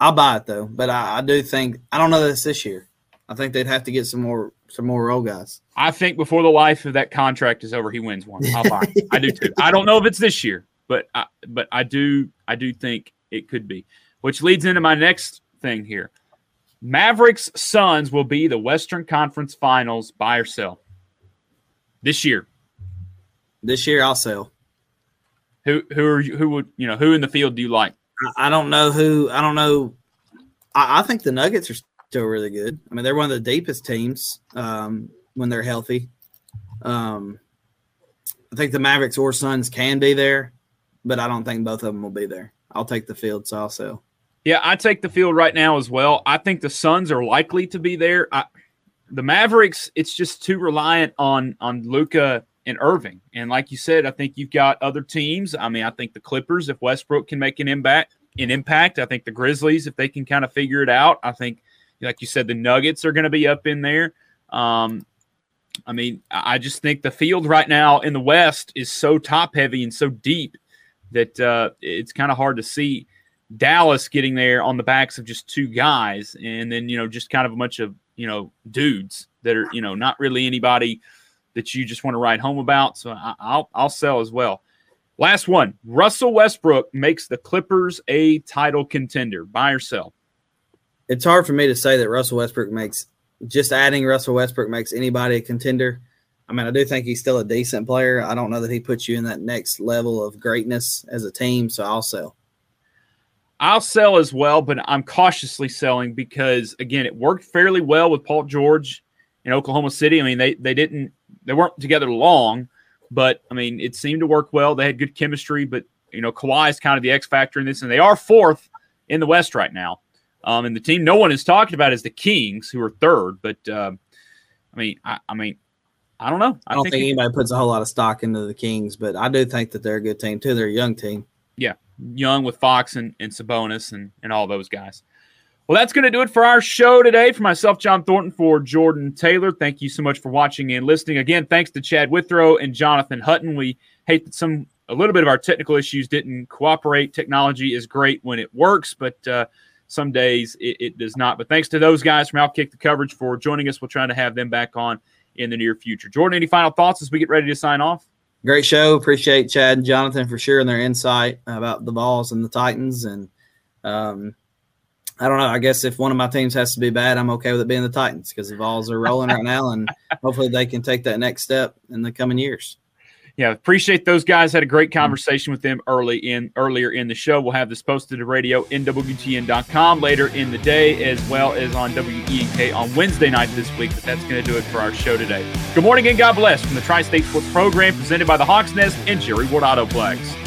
I'll buy it though, but I, I do think I don't know this this year. I think they'd have to get some more some more role guys. I think before the life of that contract is over, he wins one. I'll buy it. I do too. I don't know if it's this year, but I, but I do I do think it could be. Which leads into my next thing here. Mavericks Suns will be the Western Conference Finals. Buy or sell this year? This year, I'll sell. Who who are you, who would you know who in the field do you like? I don't know who. I don't know. I, I think the Nuggets are still really good. I mean, they're one of the deepest teams um, when they're healthy. Um, I think the Mavericks or Suns can be there, but I don't think both of them will be there. I'll take the field, so I'll sell. Yeah, I take the field right now as well. I think the Suns are likely to be there. I, the Mavericks, it's just too reliant on on Luka and Irving. And like you said, I think you've got other teams. I mean, I think the Clippers, if Westbrook can make an impact, an impact. I think the Grizzlies, if they can kind of figure it out. I think, like you said, the Nuggets are going to be up in there. Um, I mean, I just think the field right now in the West is so top heavy and so deep that uh, it's kind of hard to see Dallas getting there on the backs of just two guys, and then you know just kind of a bunch of you know dudes that are you know not really anybody that you just want to ride home about. So I, I'll I'll sell as well. Last one, Russell Westbrook makes the Clippers a title contender. Buy or sell? It's hard for me to say that Russell Westbrook makes just adding Russell Westbrook makes anybody a contender. I mean, I do think he's still a decent player. I don't know that he puts you in that next level of greatness as a team, so I'll sell. I'll sell as well, but I'm cautiously selling because again, it worked fairly well with Paul George in Oklahoma City. I mean, they they didn't they weren't together long, but I mean, it seemed to work well. They had good chemistry, but you know, Kawhi is kind of the X factor in this, and they are fourth in the West right now. Um, and the team no one is talking about is the Kings, who are third. But uh, I mean, I, I, mean, I don't know. I, I don't think, think anybody puts a whole lot of stock into the Kings, but I do think that they're a good team too. They're a young team. Yeah, young with Fox and, and Sabonis and, and all those guys. Well, that's going to do it for our show today. For myself, John Thornton, for Jordan Taylor, thank you so much for watching and listening. Again, thanks to Chad Withrow and Jonathan Hutton. We hate that some a little bit of our technical issues didn't cooperate. Technology is great when it works, but uh, some days it, it, does not. But thanks to those guys from Outkick the Coverage for joining us. We'll try to have them back on in the near future. Jordan, any final thoughts as we get ready to sign off? Great show. Appreciate Chad and Jonathan for sharing their insight about the Vols and the Titans. And um, I don't know. I guess if one of my teams has to be bad, I'm okay with it being the Titans because the Vols are rolling right now, and hopefully they can take that next step in the coming years. Yeah, appreciate those guys. Had a great mm-hmm. conversation with them early in earlier in the show. We'll have this posted to radio nwtn.com later in the day, as well as on WENK on Wednesday night this week. But that's going to do it for our show today. Good morning and God bless from the Tri State Sports Program presented by the Hawks Nest and Jerry Ward Autoplex.